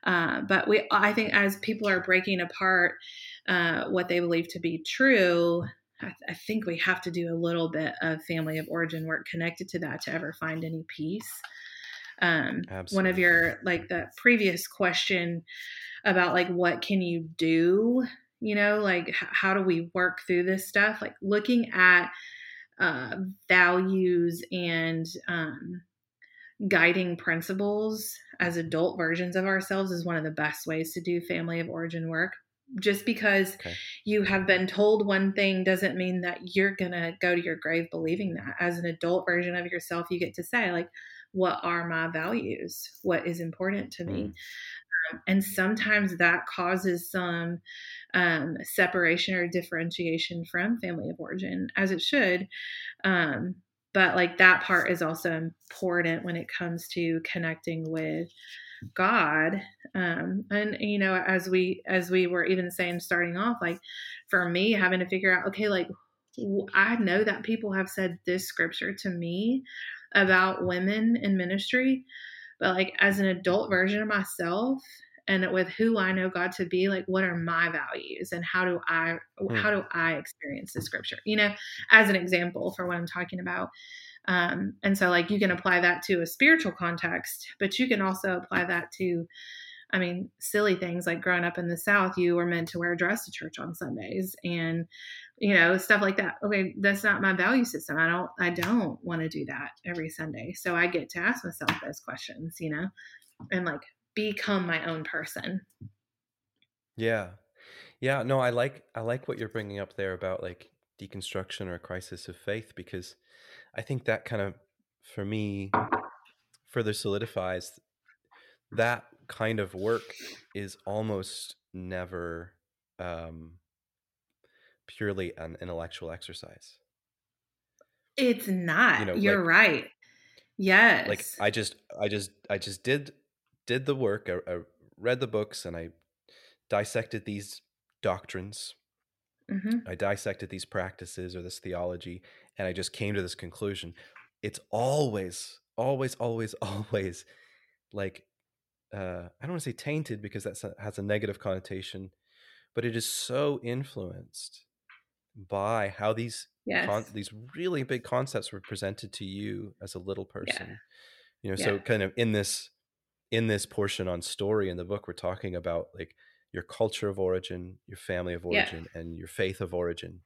Uh, but we, I think, as people are breaking apart uh, what they believe to be true, I, I, think we have to do a little bit of family of origin work connected to that to ever find any peace. Um, one of your like the previous question about like what can you do, you know, like h- how do we work through this stuff? Like looking at uh, values and um, guiding principles as adult versions of ourselves is one of the best ways to do family of origin work. Just because okay. you have been told one thing doesn't mean that you're going to go to your grave believing that. As an adult version of yourself you get to say like what are my values? What is important to me? Mm. um, and sometimes that causes some um, separation or differentiation from family of origin as it should. Um, but like that part is also important when it comes to connecting with god. Um and you know as we as we were even saying starting off like for me having to figure out okay like i know that people have said this scripture to me about women in ministry but like as an adult version of myself and with who I know God to be, like what are my values and how do I mm. how do I experience the scripture? You know, as an example for what I'm talking about. Um, and so like you can apply that to a spiritual context, but you can also apply that to I mean, silly things like growing up in the South, you were meant to wear a dress to church on Sundays and, you know, stuff like that. Okay, that's not my value system. I don't, I don't want to do that every Sunday. So I get to ask myself those questions, you know, and like become my own person. Yeah. Yeah. No, I like, I like what you're bringing up there about like deconstruction or crisis of faith, because I think that kind of, for me, further solidifies that kind of work is almost never um, purely an intellectual exercise. It's not. You know, You're like, right. Yes. Like I just, I just, I just did did the work. I, I read the books and I dissected these doctrines. Mm-hmm. I dissected these practices or this theology, and I just came to this conclusion. It's always, always, always, always like uh, I don't want to say tainted because that has a negative connotation, but it is so influenced by how these yes. con- these really big concepts were presented to you as a little person. Yeah. You know, yeah. so kind of in this in this portion on story in the book, we're talking about like your culture of origin, your family of origin, yeah. and your faith of origin.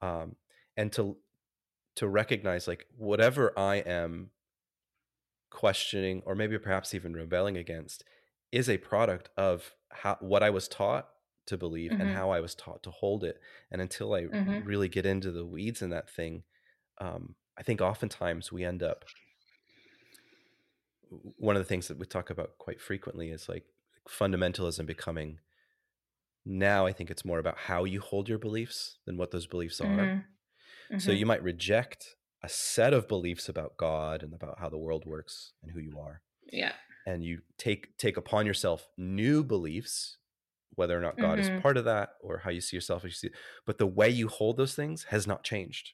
Um, and to to recognize like whatever I am questioning or maybe perhaps even rebelling against is a product of how what I was taught to believe mm-hmm. and how I was taught to hold it. And until I mm-hmm. really get into the weeds in that thing, um, I think oftentimes we end up. One of the things that we talk about quite frequently is like fundamentalism becoming. Now I think it's more about how you hold your beliefs than what those beliefs are. Mm-hmm. So mm-hmm. you might reject a set of beliefs about God and about how the world works and who you are. Yeah. And you take take upon yourself new beliefs, whether or not God mm-hmm. is part of that or how you see yourself. You see, but the way you hold those things has not changed.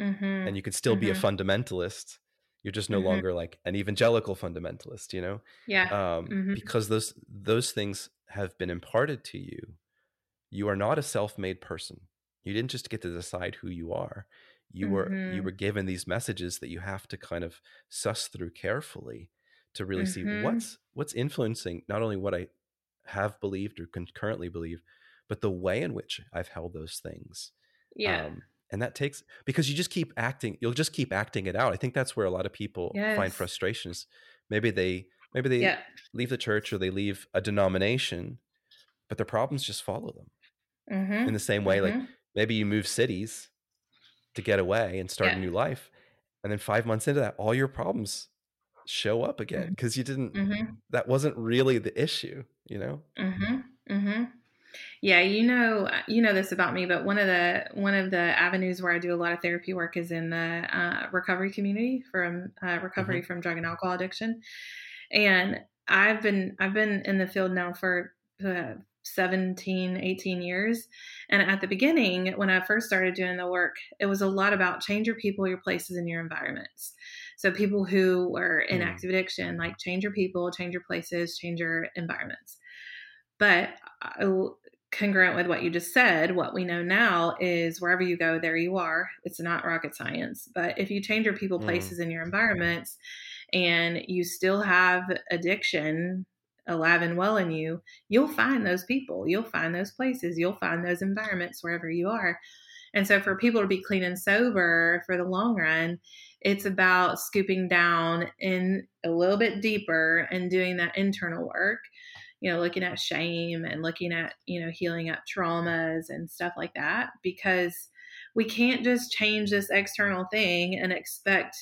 Mm-hmm. And you could still mm-hmm. be a mm-hmm. fundamentalist. You're just no mm-hmm. longer like an evangelical fundamentalist, you know? Yeah. Um, mm-hmm. because those those things have been imparted to you. You are not a self-made person. You didn't just get to decide who you are you mm-hmm. were you were given these messages that you have to kind of suss through carefully to really mm-hmm. see what's what's influencing not only what I have believed or can currently believe, but the way in which I've held those things. Yeah. Um, and that takes because you just keep acting you'll just keep acting it out i think that's where a lot of people yes. find frustrations maybe they maybe they yeah. leave the church or they leave a denomination but their problems just follow them mm-hmm. in the same way mm-hmm. like maybe you move cities to get away and start Yeah. a new life. And then five months into that, all your problems show up again because you didn't, Mhm. that wasn't really the issue, you know? Yeah, you know, you know this about me, but one of the one of the avenues where I do a lot of therapy work is in the uh, recovery community from uh, recovery from drug and alcohol addiction, and I've been I've been in the field now for uh, 17 18 years. And at the beginning when i first started doing the work it was a lot about change your people your places and your environments. So people who were in Mm. active addiction like change your people change your places change your environments. But uh, congruent with what you just said what we know now is wherever you go there you are it's not rocket science but if you change your people Mm. places and your environments and you still have addiction alive and well in you, you'll find those people, you'll find those places, you'll find those environments wherever you are. And so, for people to be clean and sober for the long run, it's about scooping down in a little bit deeper and doing that internal work. You know, looking at shame and looking at, you know, healing up traumas and stuff like that, because we can't just change this external thing and expect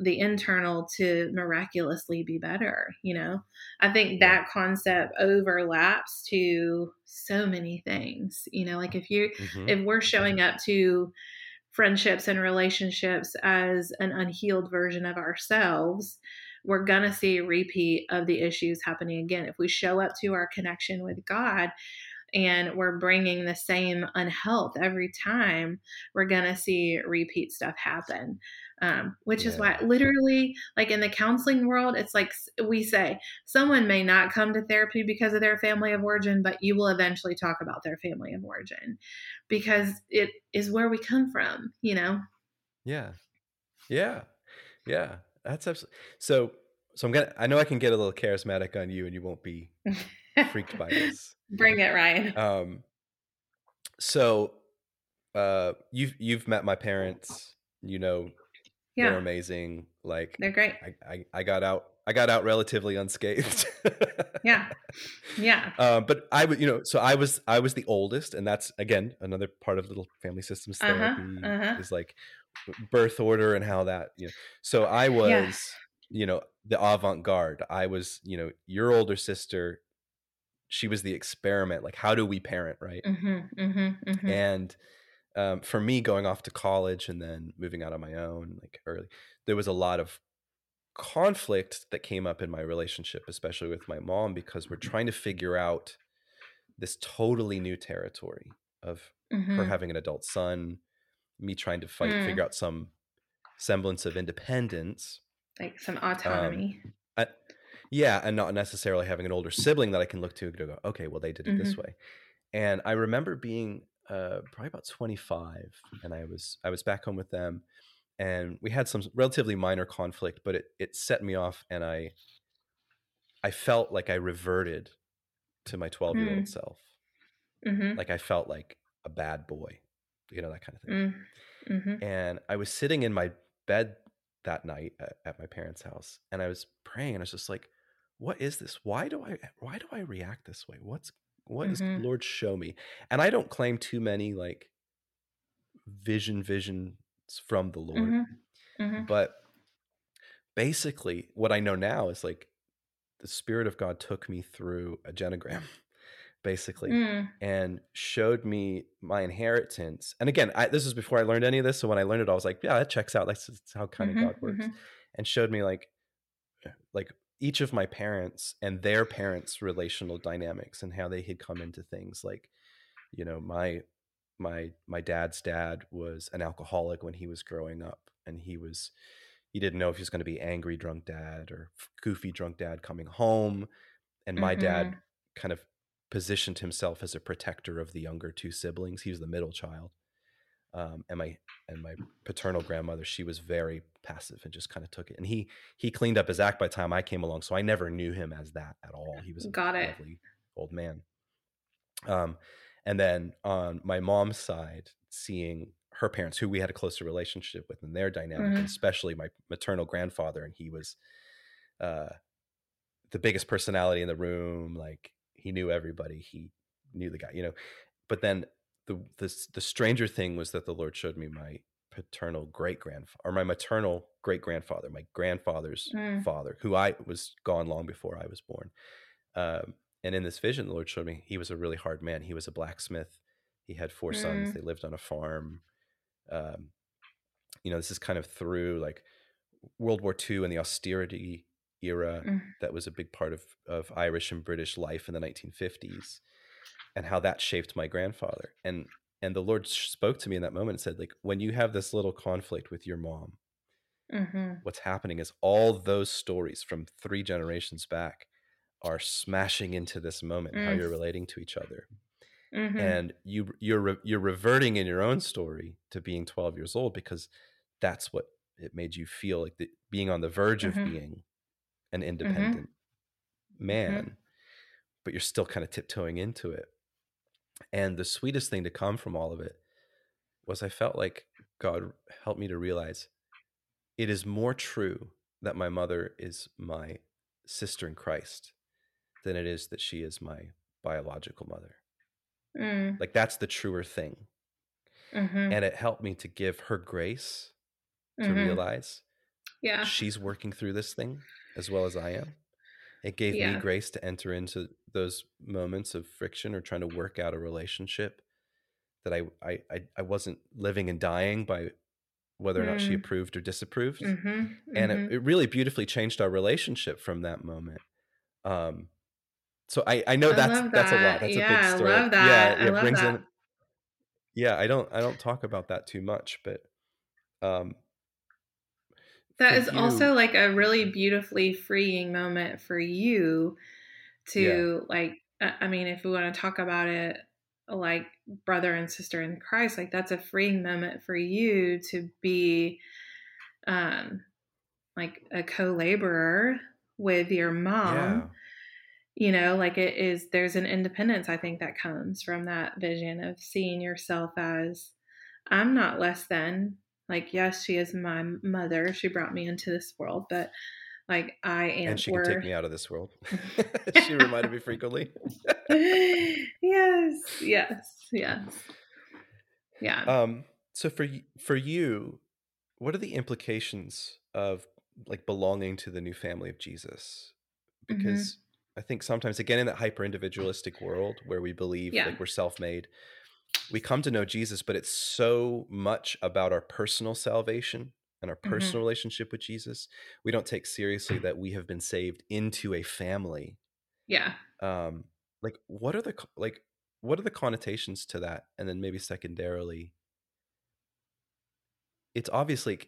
the internal to miraculously be better you know? I think that concept overlaps to so many things you know? Like if you Mhm. if we're showing up to friendships and relationships as an unhealed version of ourselves we're going to see a repeat of the issues happening again if we show up to our connection with god and we're bringing the same unhealth every time we're going to see repeat stuff happen um, which is why literally like in the counseling world it's like we say someone may not come to therapy because of their family of origin but you will eventually talk about their family of origin because it is where we come from you know Yeah. Yeah. Yeah. That's absolutely so so I'm gonna I know I can get a little charismatic on you and you won't be freaked by this. bring it ryan Um so uh you've you've met my parents, you know yeah. they're amazing. Like they're great I, I I got out I got out relatively unscathed. yeah yeah Um, but I was, you know, so I was, I was the oldest, and that's again another part of little family systems Uh-huh, therapy uh-huh. is like birth order and how that, you know. So I was, Yeah. you know, the avant garde. I was, you know, your older sister. She was the experiment. Like, how do we parent, right? hmm hmm hmm And um, for me, going off to college and then moving out on my own, like early, there was a lot of conflict that came up in my relationship, especially with my mom, because we're trying to figure out this totally new territory of her having an adult son, me trying to fight, Mm. figure out some semblance of independence. like some autonomy I, yeah, and not necessarily having an older sibling that I can look to to go, okay, well, they did it this Mm-hmm. way. And I remember being uh, probably about 25, and I was I was back home with them, and we had some relatively minor conflict, but it it set me off, and I I felt like I reverted to my 12 year Mm. old self, hmm like I felt like a bad boy, you know that kind of thing. mm hmm And I was sitting in my bed that night at, at my parents' house, and I was praying, and I was just like, "What is this? Why do I? Why do I react this way? What's what is Mhm. Lord show me?" And I don't claim too many like vision visions from the Lord, hmm hmm but basically, what I know now is like the Spirit of God took me through a genogram, basically, mm and showed me my inheritance. And again, I, this was before I learned any of this. So when I learned it, I was like, yeah, that checks out. That's, that's how kind of Mhm, God works. And showed me like, like each of my parents and their parents' relational dynamics and how they had come into things. Like, you know, my my my dad's dad was an alcoholic when he was growing up, and he was he didn't know if he was going to be angry drunk dad or goofy drunk dad coming home. And my dad kind of positioned himself as a protector of the younger two siblings. He was the middle child. Um, and my and my paternal grandmother, she was very passive and just kind of took it. And he he cleaned up his act by the time I came along, so I never knew him as that at all. He was a Got it. lovely old man. Um, and then on my mom's side, seeing her parents, who we had a closer relationship with, and their dynamic, Mhm. especially my maternal grandfather, and he was uh, the biggest personality in the room. Like he knew everybody. He knew the guy, you know. But then the the the stranger thing was that the Lord showed me my paternal great grandfather or my maternal great grandfather, my grandfather's Mm. father, who I was gone long before I was born. Um, and in this vision, the Lord showed me he was a really hard man. He was a blacksmith. He had four sons. Mm. They lived on a farm. Um, you know, this is kind of through like World War II and the austerity era Mm. that was a big part of, of Irish and British life in the 1950s and how that shaped my grandfather. And and the Lord spoke to me in that moment and said, like, when you have this little conflict with your mom, Mhm. what's happening is all those stories from three generations back are smashing into this moment, how Mm. you're relating to each other. Mhm. And you you're re- you're reverting in your own story to being 12 years old because that's what it made you feel like the, being on the verge of Mhm. being an independent man, but you're still kind of tiptoeing into it. And the sweetest thing to come from all of it was I felt like God helped me to realize it is more true that my mother is my sister in Christ than it is that she is my biological mother. Mm. Like that's the truer thing. Mhm. And it helped me to give her grace to Mhm. realize Yeah. she's working through this thing as well as I am. It gave me grace to enter into those moments of friction or trying to work out a relationship that I I I, I wasn't living and dying by whether or not she Mm. approved or disapproved. Mhm. And Mhm. it, it really beautifully changed our relationship from that moment. Um so I, I know I that's love that's a lot. That's Yeah, a I big story. love that. Yeah, I it love brings that. in yeah, I don't I don't talk about that too much, but um That is also like a really beautifully freeing moment for you yeah, to like I mean if we want to talk about it like brother and sister in Christ like that's a freeing moment for you to be um like a co-laborer with your yeah, mom you know like it is there's an independence i think that comes from that vision of seeing yourself as i'm not less than like yes she is my mother she brought me into this world but like i am and she can take me out of this world. she reminded me frequently. yes yes yes yeah Um, so for for you, what are the implications of like belonging to the new family of Jesus? Mhm. Because I think sometimes, again, in that hyper individualistic world where we believe Yeah. like we're self made, we come to know Jesus, but it's so much about our personal salvation and our personal relationship with Jesus. We don't take seriously that we have been saved into a family. yeah Um, like, what are the like? What are the connotations to that? And then maybe secondarily, it's obviously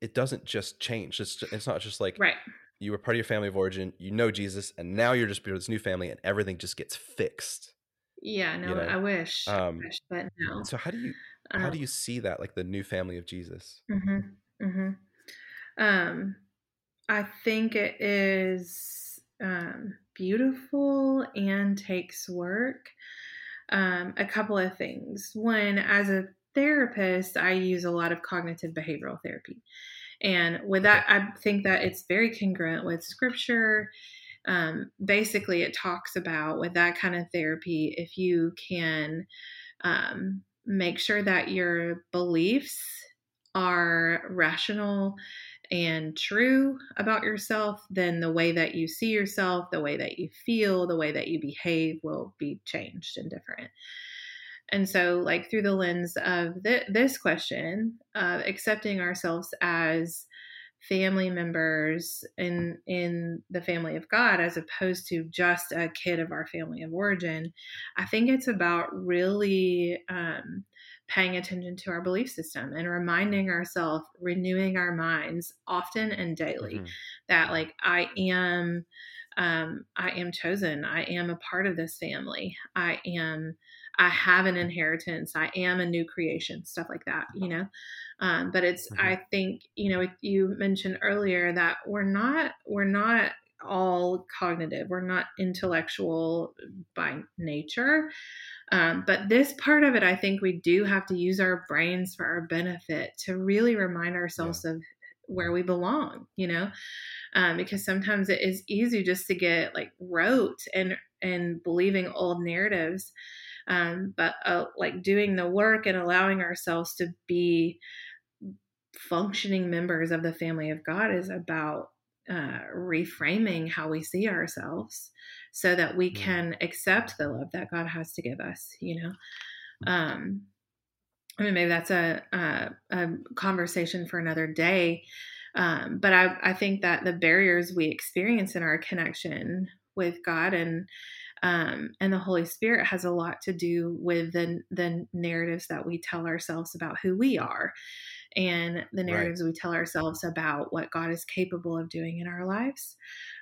it doesn't just change. It's it's not just like right you were part of your family of origin, you know Jesus, and now you're just part of this new family, and everything just gets fixed. Yeah no You know, i wish I Um, wish but no so how do you how Um, do you see that, like the new family of Jesus? Mhm. Mhm. Um, I think it is um, beautiful and takes work. Um, a couple of things. One, as a therapist, I use a lot of cognitive behavioral therapy. And with that, I think that it's very congruent with scripture. Um, basically, it talks about with that kind of therapy, if you can um, make sure that your beliefs are rational and true about yourself, then the way that you see yourself, the way that you feel, the way that you behave will be changed and different. And so, like through the lens of th- this question, uh, accepting ourselves as family members in in the family of God, as opposed to just a kid of our family of origin, I think it's about really um, paying attention to our belief system and reminding ourselves, renewing our minds often and daily, Mhm. that like I am. Um, I am chosen. I am a part of this family. I am I have an inheritance. I am a new creation, stuff like that, you know. Um, but it's, Mhm. I think, you know, you mentioned earlier that we're not, we're not all cognitive. We're not intellectual by nature. Um, but this part of it, I think we do have to use our brains for our benefit to really remind ourselves of where we belong, you know, um, because sometimes it is easy just to get like rote and and believing old narratives um, but uh, like doing the work and allowing ourselves to be functioning members of the family of God is about uh, reframing how we see ourselves so that we can accept the love that God has to give us, you know. Um, I mean, maybe that's a, a, a conversation for another day. Um, but I, I think that the barriers we experience in our connection with God and um, and the Holy Spirit has a lot to do with the the narratives that we tell ourselves about who we are, and the narratives right. we tell ourselves about what God is capable of doing in our lives.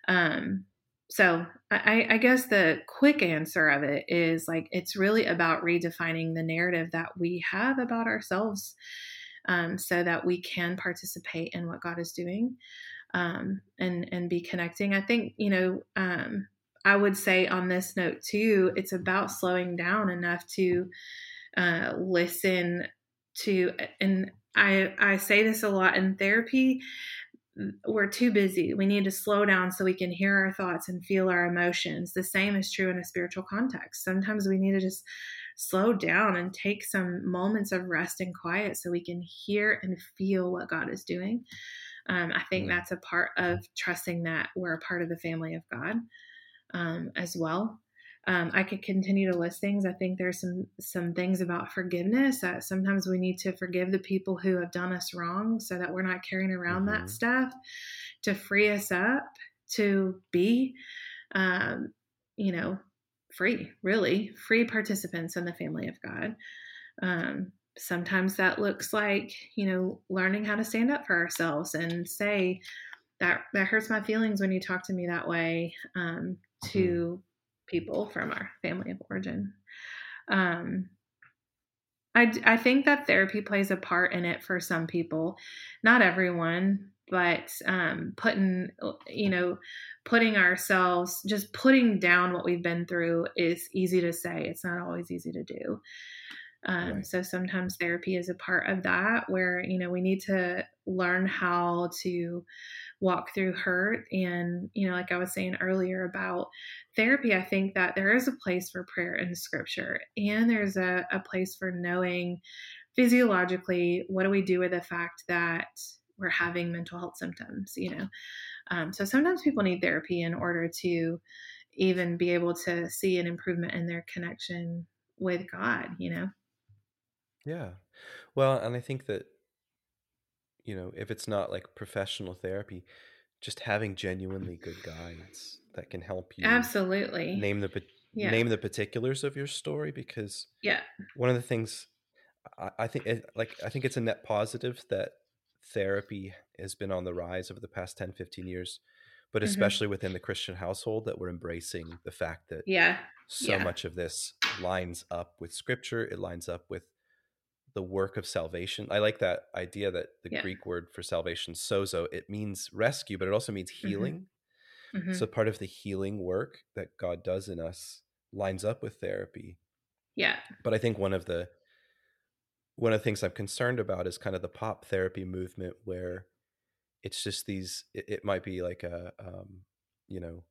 Um, so I, I, guess the quick answer of it is like it's really about redefining the narrative that we have about ourselves um, so that we can participate in what god is doing um, and and be connecting i think you know um, i would say on this note too it's about slowing down enough to uh, listen to and i i say this a lot in therapy we're too busy. We need to slow down so we can hear our thoughts and feel our emotions. The same is true in a spiritual context. Sometimes we need to just slow down and take some moments of rest and quiet so we can hear and feel what God is doing. Um, I think that's a part of trusting that we're a part of the family of God um, as well. Um, I could continue to list things. I think there's some some things about forgiveness that sometimes we need to forgive the people who have done us wrong, so that we're not carrying around mm-hmm. that stuff to free us up to be, um, you know, free, really free participants in the family of God. Um, sometimes that looks like you know learning how to stand up for ourselves and say that that hurts my feelings when you talk to me that way um, to mm-hmm people from our family of origin. Um, I, I think that therapy plays a part in it for some people, not everyone, but um, putting, you know, putting ourselves, just putting down what we've been through is easy to say. It's not always easy to do. Um, right. So sometimes therapy is a part of that where, you know, we need to learn how to walk through hurt. And, you know, like I was saying earlier about therapy, I think that there is a place for prayer in scripture and there's a, a place for knowing physiologically what do we do with the fact that we're having mental health symptoms, you know. Um, so sometimes people need therapy in order to even be able to see an improvement in their connection with God, you know. Yeah. Well, and I think that you know, if it's not like professional therapy, just having genuinely good guides that can help you absolutely name the yeah. name the particulars of your story because yeah one of the things I, I think it, like I think it's a net positive that therapy has been on the rise over the past 10 15 years but mm-hmm. especially mm-hmm. within the Christian household that we're embracing the fact that yeah so yeah. much of this lines up with scripture it lines up with the work of salvation. I like that idea that the yeah. Greek word for salvation, sozo, it means rescue, but it also means mm-hmm. healing. Mm-hmm. So part of the healing work that God does in us lines up with therapy. Yeah. But I think one of the one of the things I'm concerned about is kind of the pop therapy movement where it's just these it, it might be like a um, you know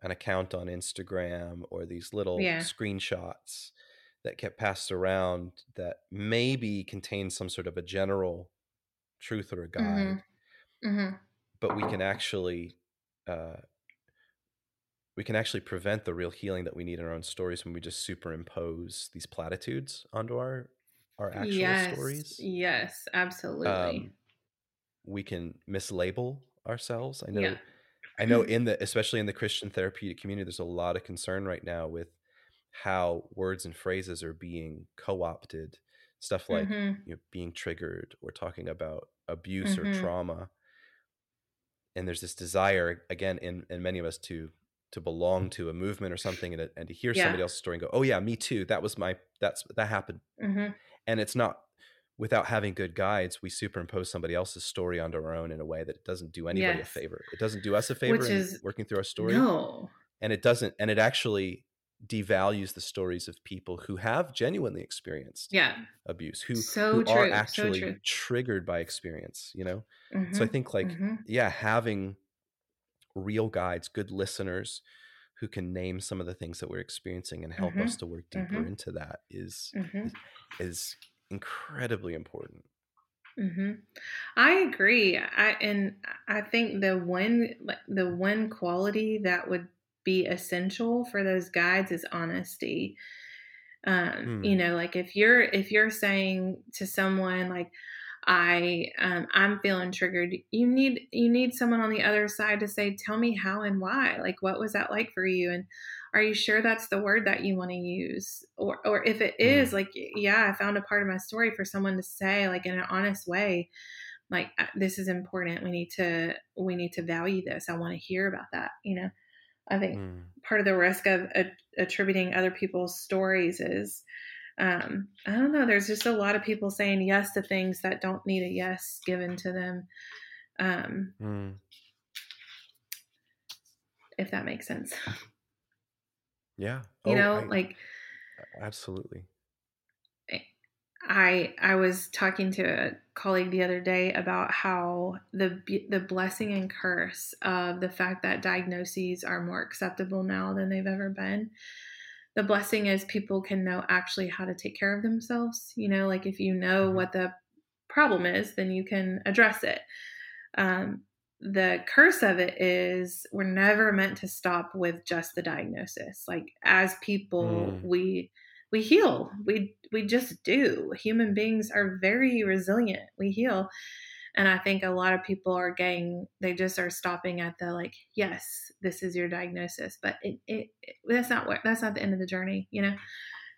an account on Instagram or these little yeah. screenshots that get passed around that maybe contains some sort of a general truth or a guide, mm-hmm. Mm-hmm. but we can actually uh, we can actually prevent the real healing that we need in our own stories when we just superimpose these platitudes onto our our actual yes, stories. Yes, absolutely. Um, we can mislabel ourselves. I know. Yeah. I know in the especially in the Christian therapeutic community, there's a lot of concern right now with how words and phrases are being co-opted stuff like mm-hmm. you know, being triggered or talking about abuse mm-hmm. or trauma and there's this desire again in, in many of us to to belong to a movement or something and, and to hear yeah. somebody else's story and go oh yeah me too that was my that's that happened mm-hmm. and it's not without having good guides we superimpose somebody else's story onto our own in a way that it doesn't do anybody yes. a favor it doesn't do us a favor Which is, working through our story no and it doesn't and it actually devalues the stories of people who have genuinely experienced yeah. abuse who, so who are actually so triggered by experience you know mm-hmm. so i think like mm-hmm. yeah having real guides good listeners who can name some of the things that we're experiencing and help mm-hmm. us to work deeper mm-hmm. into that is, mm-hmm. is incredibly important Mm-hmm. I agree. I and I think the one the one quality that would be essential for those guides is honesty. Um, mm. You know, like if you're if you're saying to someone like, I um, I'm feeling triggered. You need you need someone on the other side to say, tell me how and why. Like, what was that like for you? And are you sure that's the word that you want to use or or if it is mm. like yeah i found a part of my story for someone to say like in an honest way like uh, this is important we need to we need to value this i want to hear about that you know i think mm. part of the risk of attributing other people's stories is um i don't know there's just a lot of people saying yes to things that don't need a yes given to them um mm. if that makes sense Yeah. You Oh, know, I like absolutely. I I was talking to a colleague the other day about how the the blessing and curse of the fact that diagnoses are more acceptable now than they've ever been. The blessing is people can know actually how to take care of themselves. You know, like if you know hmm what the problem is, then you can address it. Um, the curse of it is we're never meant to stop with just the diagnosis like as people mm. we we heal. We we just do. Human beings are very resilient. We heal. And i think a lot of people are getting they just are stopping at the like yes this is your diagnosis. But it, it, it that's not what that's not the end of the journey you know?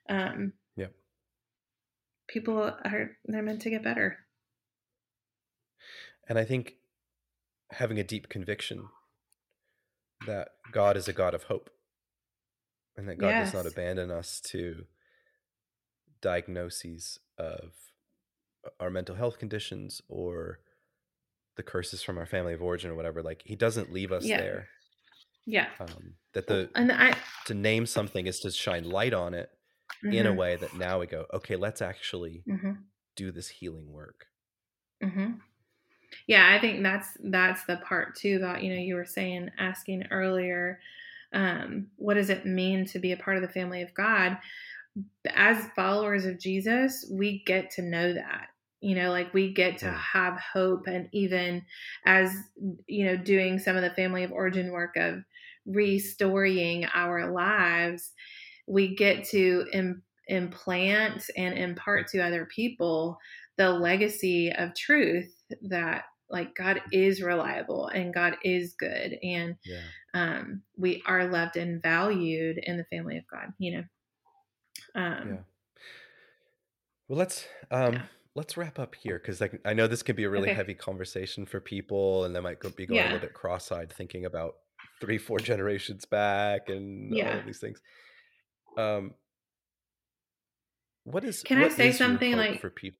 Um yeah people are they're meant to get better. And i think having a deep conviction that God is a God of hope and that God yes. does not abandon us to diagnoses of our mental health conditions or the curses from our family of origin or whatever like he doesn't leave us yeah. there yeah um, that the and I, to name something is to shine light on it mm-hmm. in a mm-hmm. way that now we go okay let's actually mm-hmm. do this healing work mm-hmm yeah i think that's that's the part too that you know you were saying asking earlier um, what does it mean to be a part of the family of god as followers of jesus we get to know that you know like we get to have hope and even as you know doing some of the family of origin work of restoring our lives we get to Im- implant and impart to other people the legacy of truth that like God is reliable and God is good and yeah. um, we are loved and valued in the family of God, you know. Um, yeah. Well, let's um, yeah. let's wrap up here because I, I know this could be a really okay. heavy conversation for people, and they might go, be going yeah. a little bit cross-eyed thinking about three, four generations back and yeah. all of these things. Um, what is? Can what I say something like for people?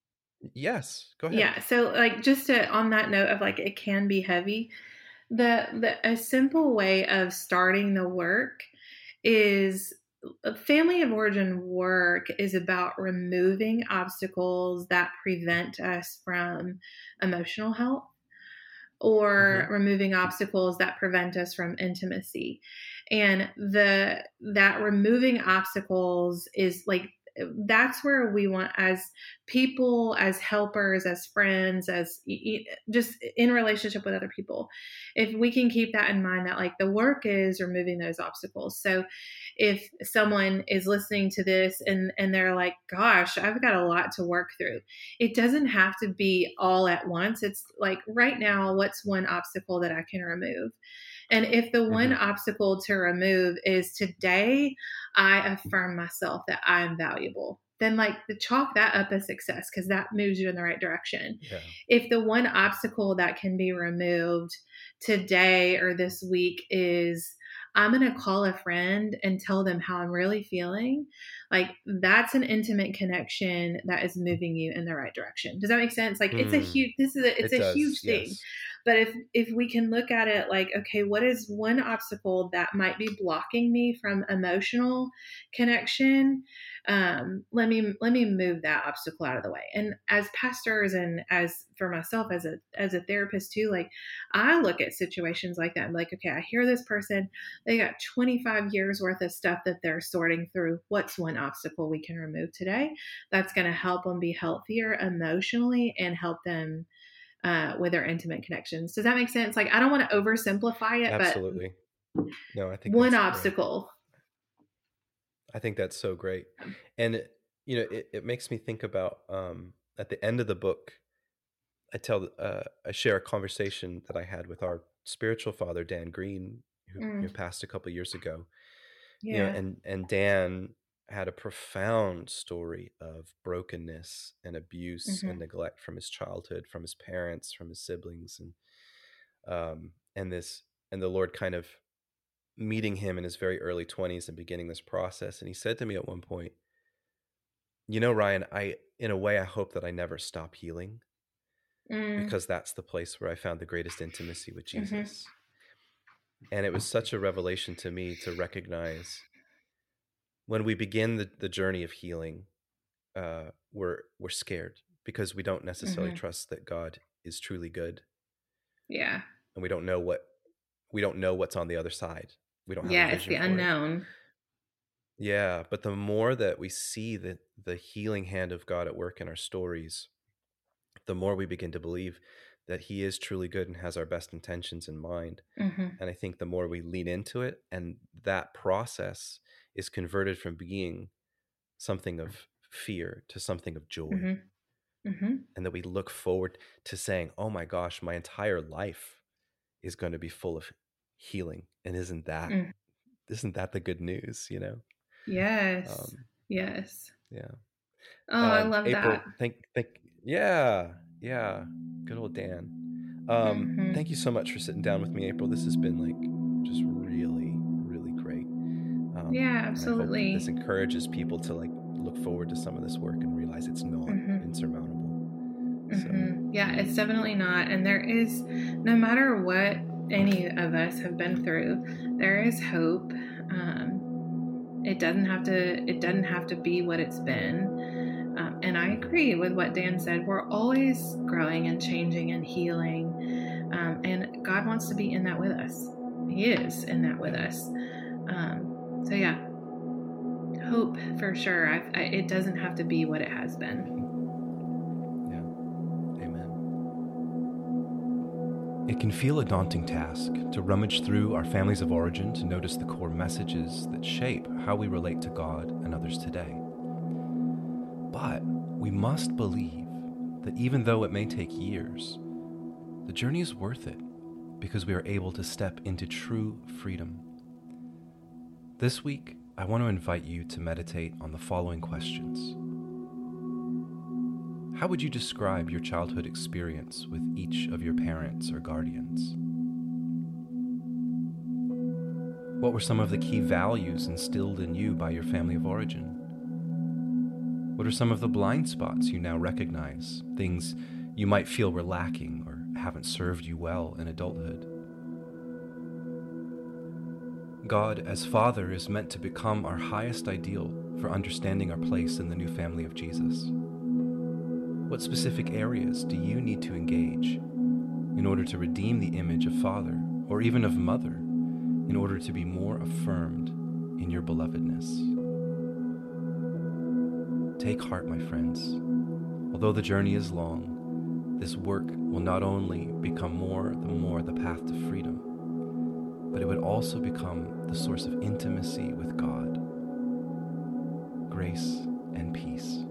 Yes, go ahead. Yeah, so like just to, on that note of like it can be heavy, the the a simple way of starting the work is family of origin work is about removing obstacles that prevent us from emotional health or mm-hmm. removing obstacles that prevent us from intimacy and the that removing obstacles is like that's where we want as people as helpers as friends as just in relationship with other people if we can keep that in mind that like the work is removing those obstacles. So if someone is listening to this and and they're like gosh i've got a lot to work through it doesn't have to be all at once. It's like right now what's one obstacle that i can remove and if the one mm-hmm. obstacle to remove is today, I affirm myself that I'm valuable, then like the chalk that up as success because that moves you in the right direction. Yeah. If the one obstacle that can be removed today or this week is I'm going to call a friend and tell them how I'm really feeling. Like that's an intimate connection that is moving you in the right direction. Does that make sense? Like mm. it's a mm. huge this is a, it's it a does, huge thing. Yes. but if if we can look at it like okay what is one obstacle that might be blocking me from emotional connection um, let me let me move that obstacle out of the way and as pastors and as for myself as a as a therapist too like i look at situations like that i'm like okay i hear this person they got 25 years worth of stuff that they're sorting through what's one obstacle we can remove today that's going to help them be healthier emotionally and help them uh, with their intimate connections does that make sense like i don't want to oversimplify it absolutely no i think one obstacle I think that's so great. And, you know, it, it makes me think about um, at the end of the book, I tell, uh, I share a conversation that I had with our spiritual father, Dan Green, who mm. passed a couple years ago. Yeah. You know, and, and Dan had a profound story of brokenness and abuse mm-hmm. and neglect from his childhood, from his parents, from his siblings. And, um, and this, and the Lord kind of meeting him in his very early 20s and beginning this process and he said to me at one point you know ryan i in a way i hope that i never stop healing mm. because that's the place where i found the greatest intimacy with mm-hmm. jesus mm-hmm. and it was such a revelation to me to recognize when we begin the, the journey of healing uh, we're we're scared because we don't necessarily mm-hmm. trust that god is truly good yeah and we don't know what we don't know what's on the other side we don't have yeah it's the unknown it. yeah but the more that we see the the healing hand of god at work in our stories the more we begin to believe that he is truly good and has our best intentions in mind mm-hmm. and i think the more we lean into it and that process is converted from being something of fear to something of joy. Mm-hmm. Mm-hmm. and that we look forward to saying oh my gosh my entire life is going to be full of healing and isn't that mm. not that the good news you know? Yes. Um, yes. yeah. Oh um, i love April, that. thank thank yeah yeah. Good old dan. Um mm-hmm. thank you so much for sitting down with me april. This has been like yeah absolutely this encourages people to like look forward to some of this work and realize it's not mm-hmm. insurmountable mm-hmm. yeah it's definitely not and there is no matter what any of us have been through, there is hope. Um, it doesn't have to. It doesn't have to be what it's been. Um, and I agree with what Dan said. We're always growing and changing and healing, um, and God wants to be in that with us. He is in that with us. Um, so yeah, hope for sure. I, I, it doesn't have to be what it has been. Yeah. Amen. It can feel a daunting task to rummage through our families of origin to notice the core messages that shape how we relate to God and others today. But we must believe that even though it may take years, the journey is worth it because we are able to step into true freedom. This week, I want to invite you to meditate on the following questions. How would you describe your childhood experience with each of your parents or guardians? What were some of the key values instilled in you by your family of origin? What are some of the blind spots you now recognize, things you might feel were lacking or haven't served you well in adulthood? God, as Father, is meant to become our highest ideal for understanding our place in the new family of Jesus. What specific areas do you need to engage in order to redeem the image of father or even of mother in order to be more affirmed in your belovedness? Take heart, my friends. Although the journey is long, this work will not only become more the more the path to freedom, but it would also become the source of intimacy with God, grace, and peace.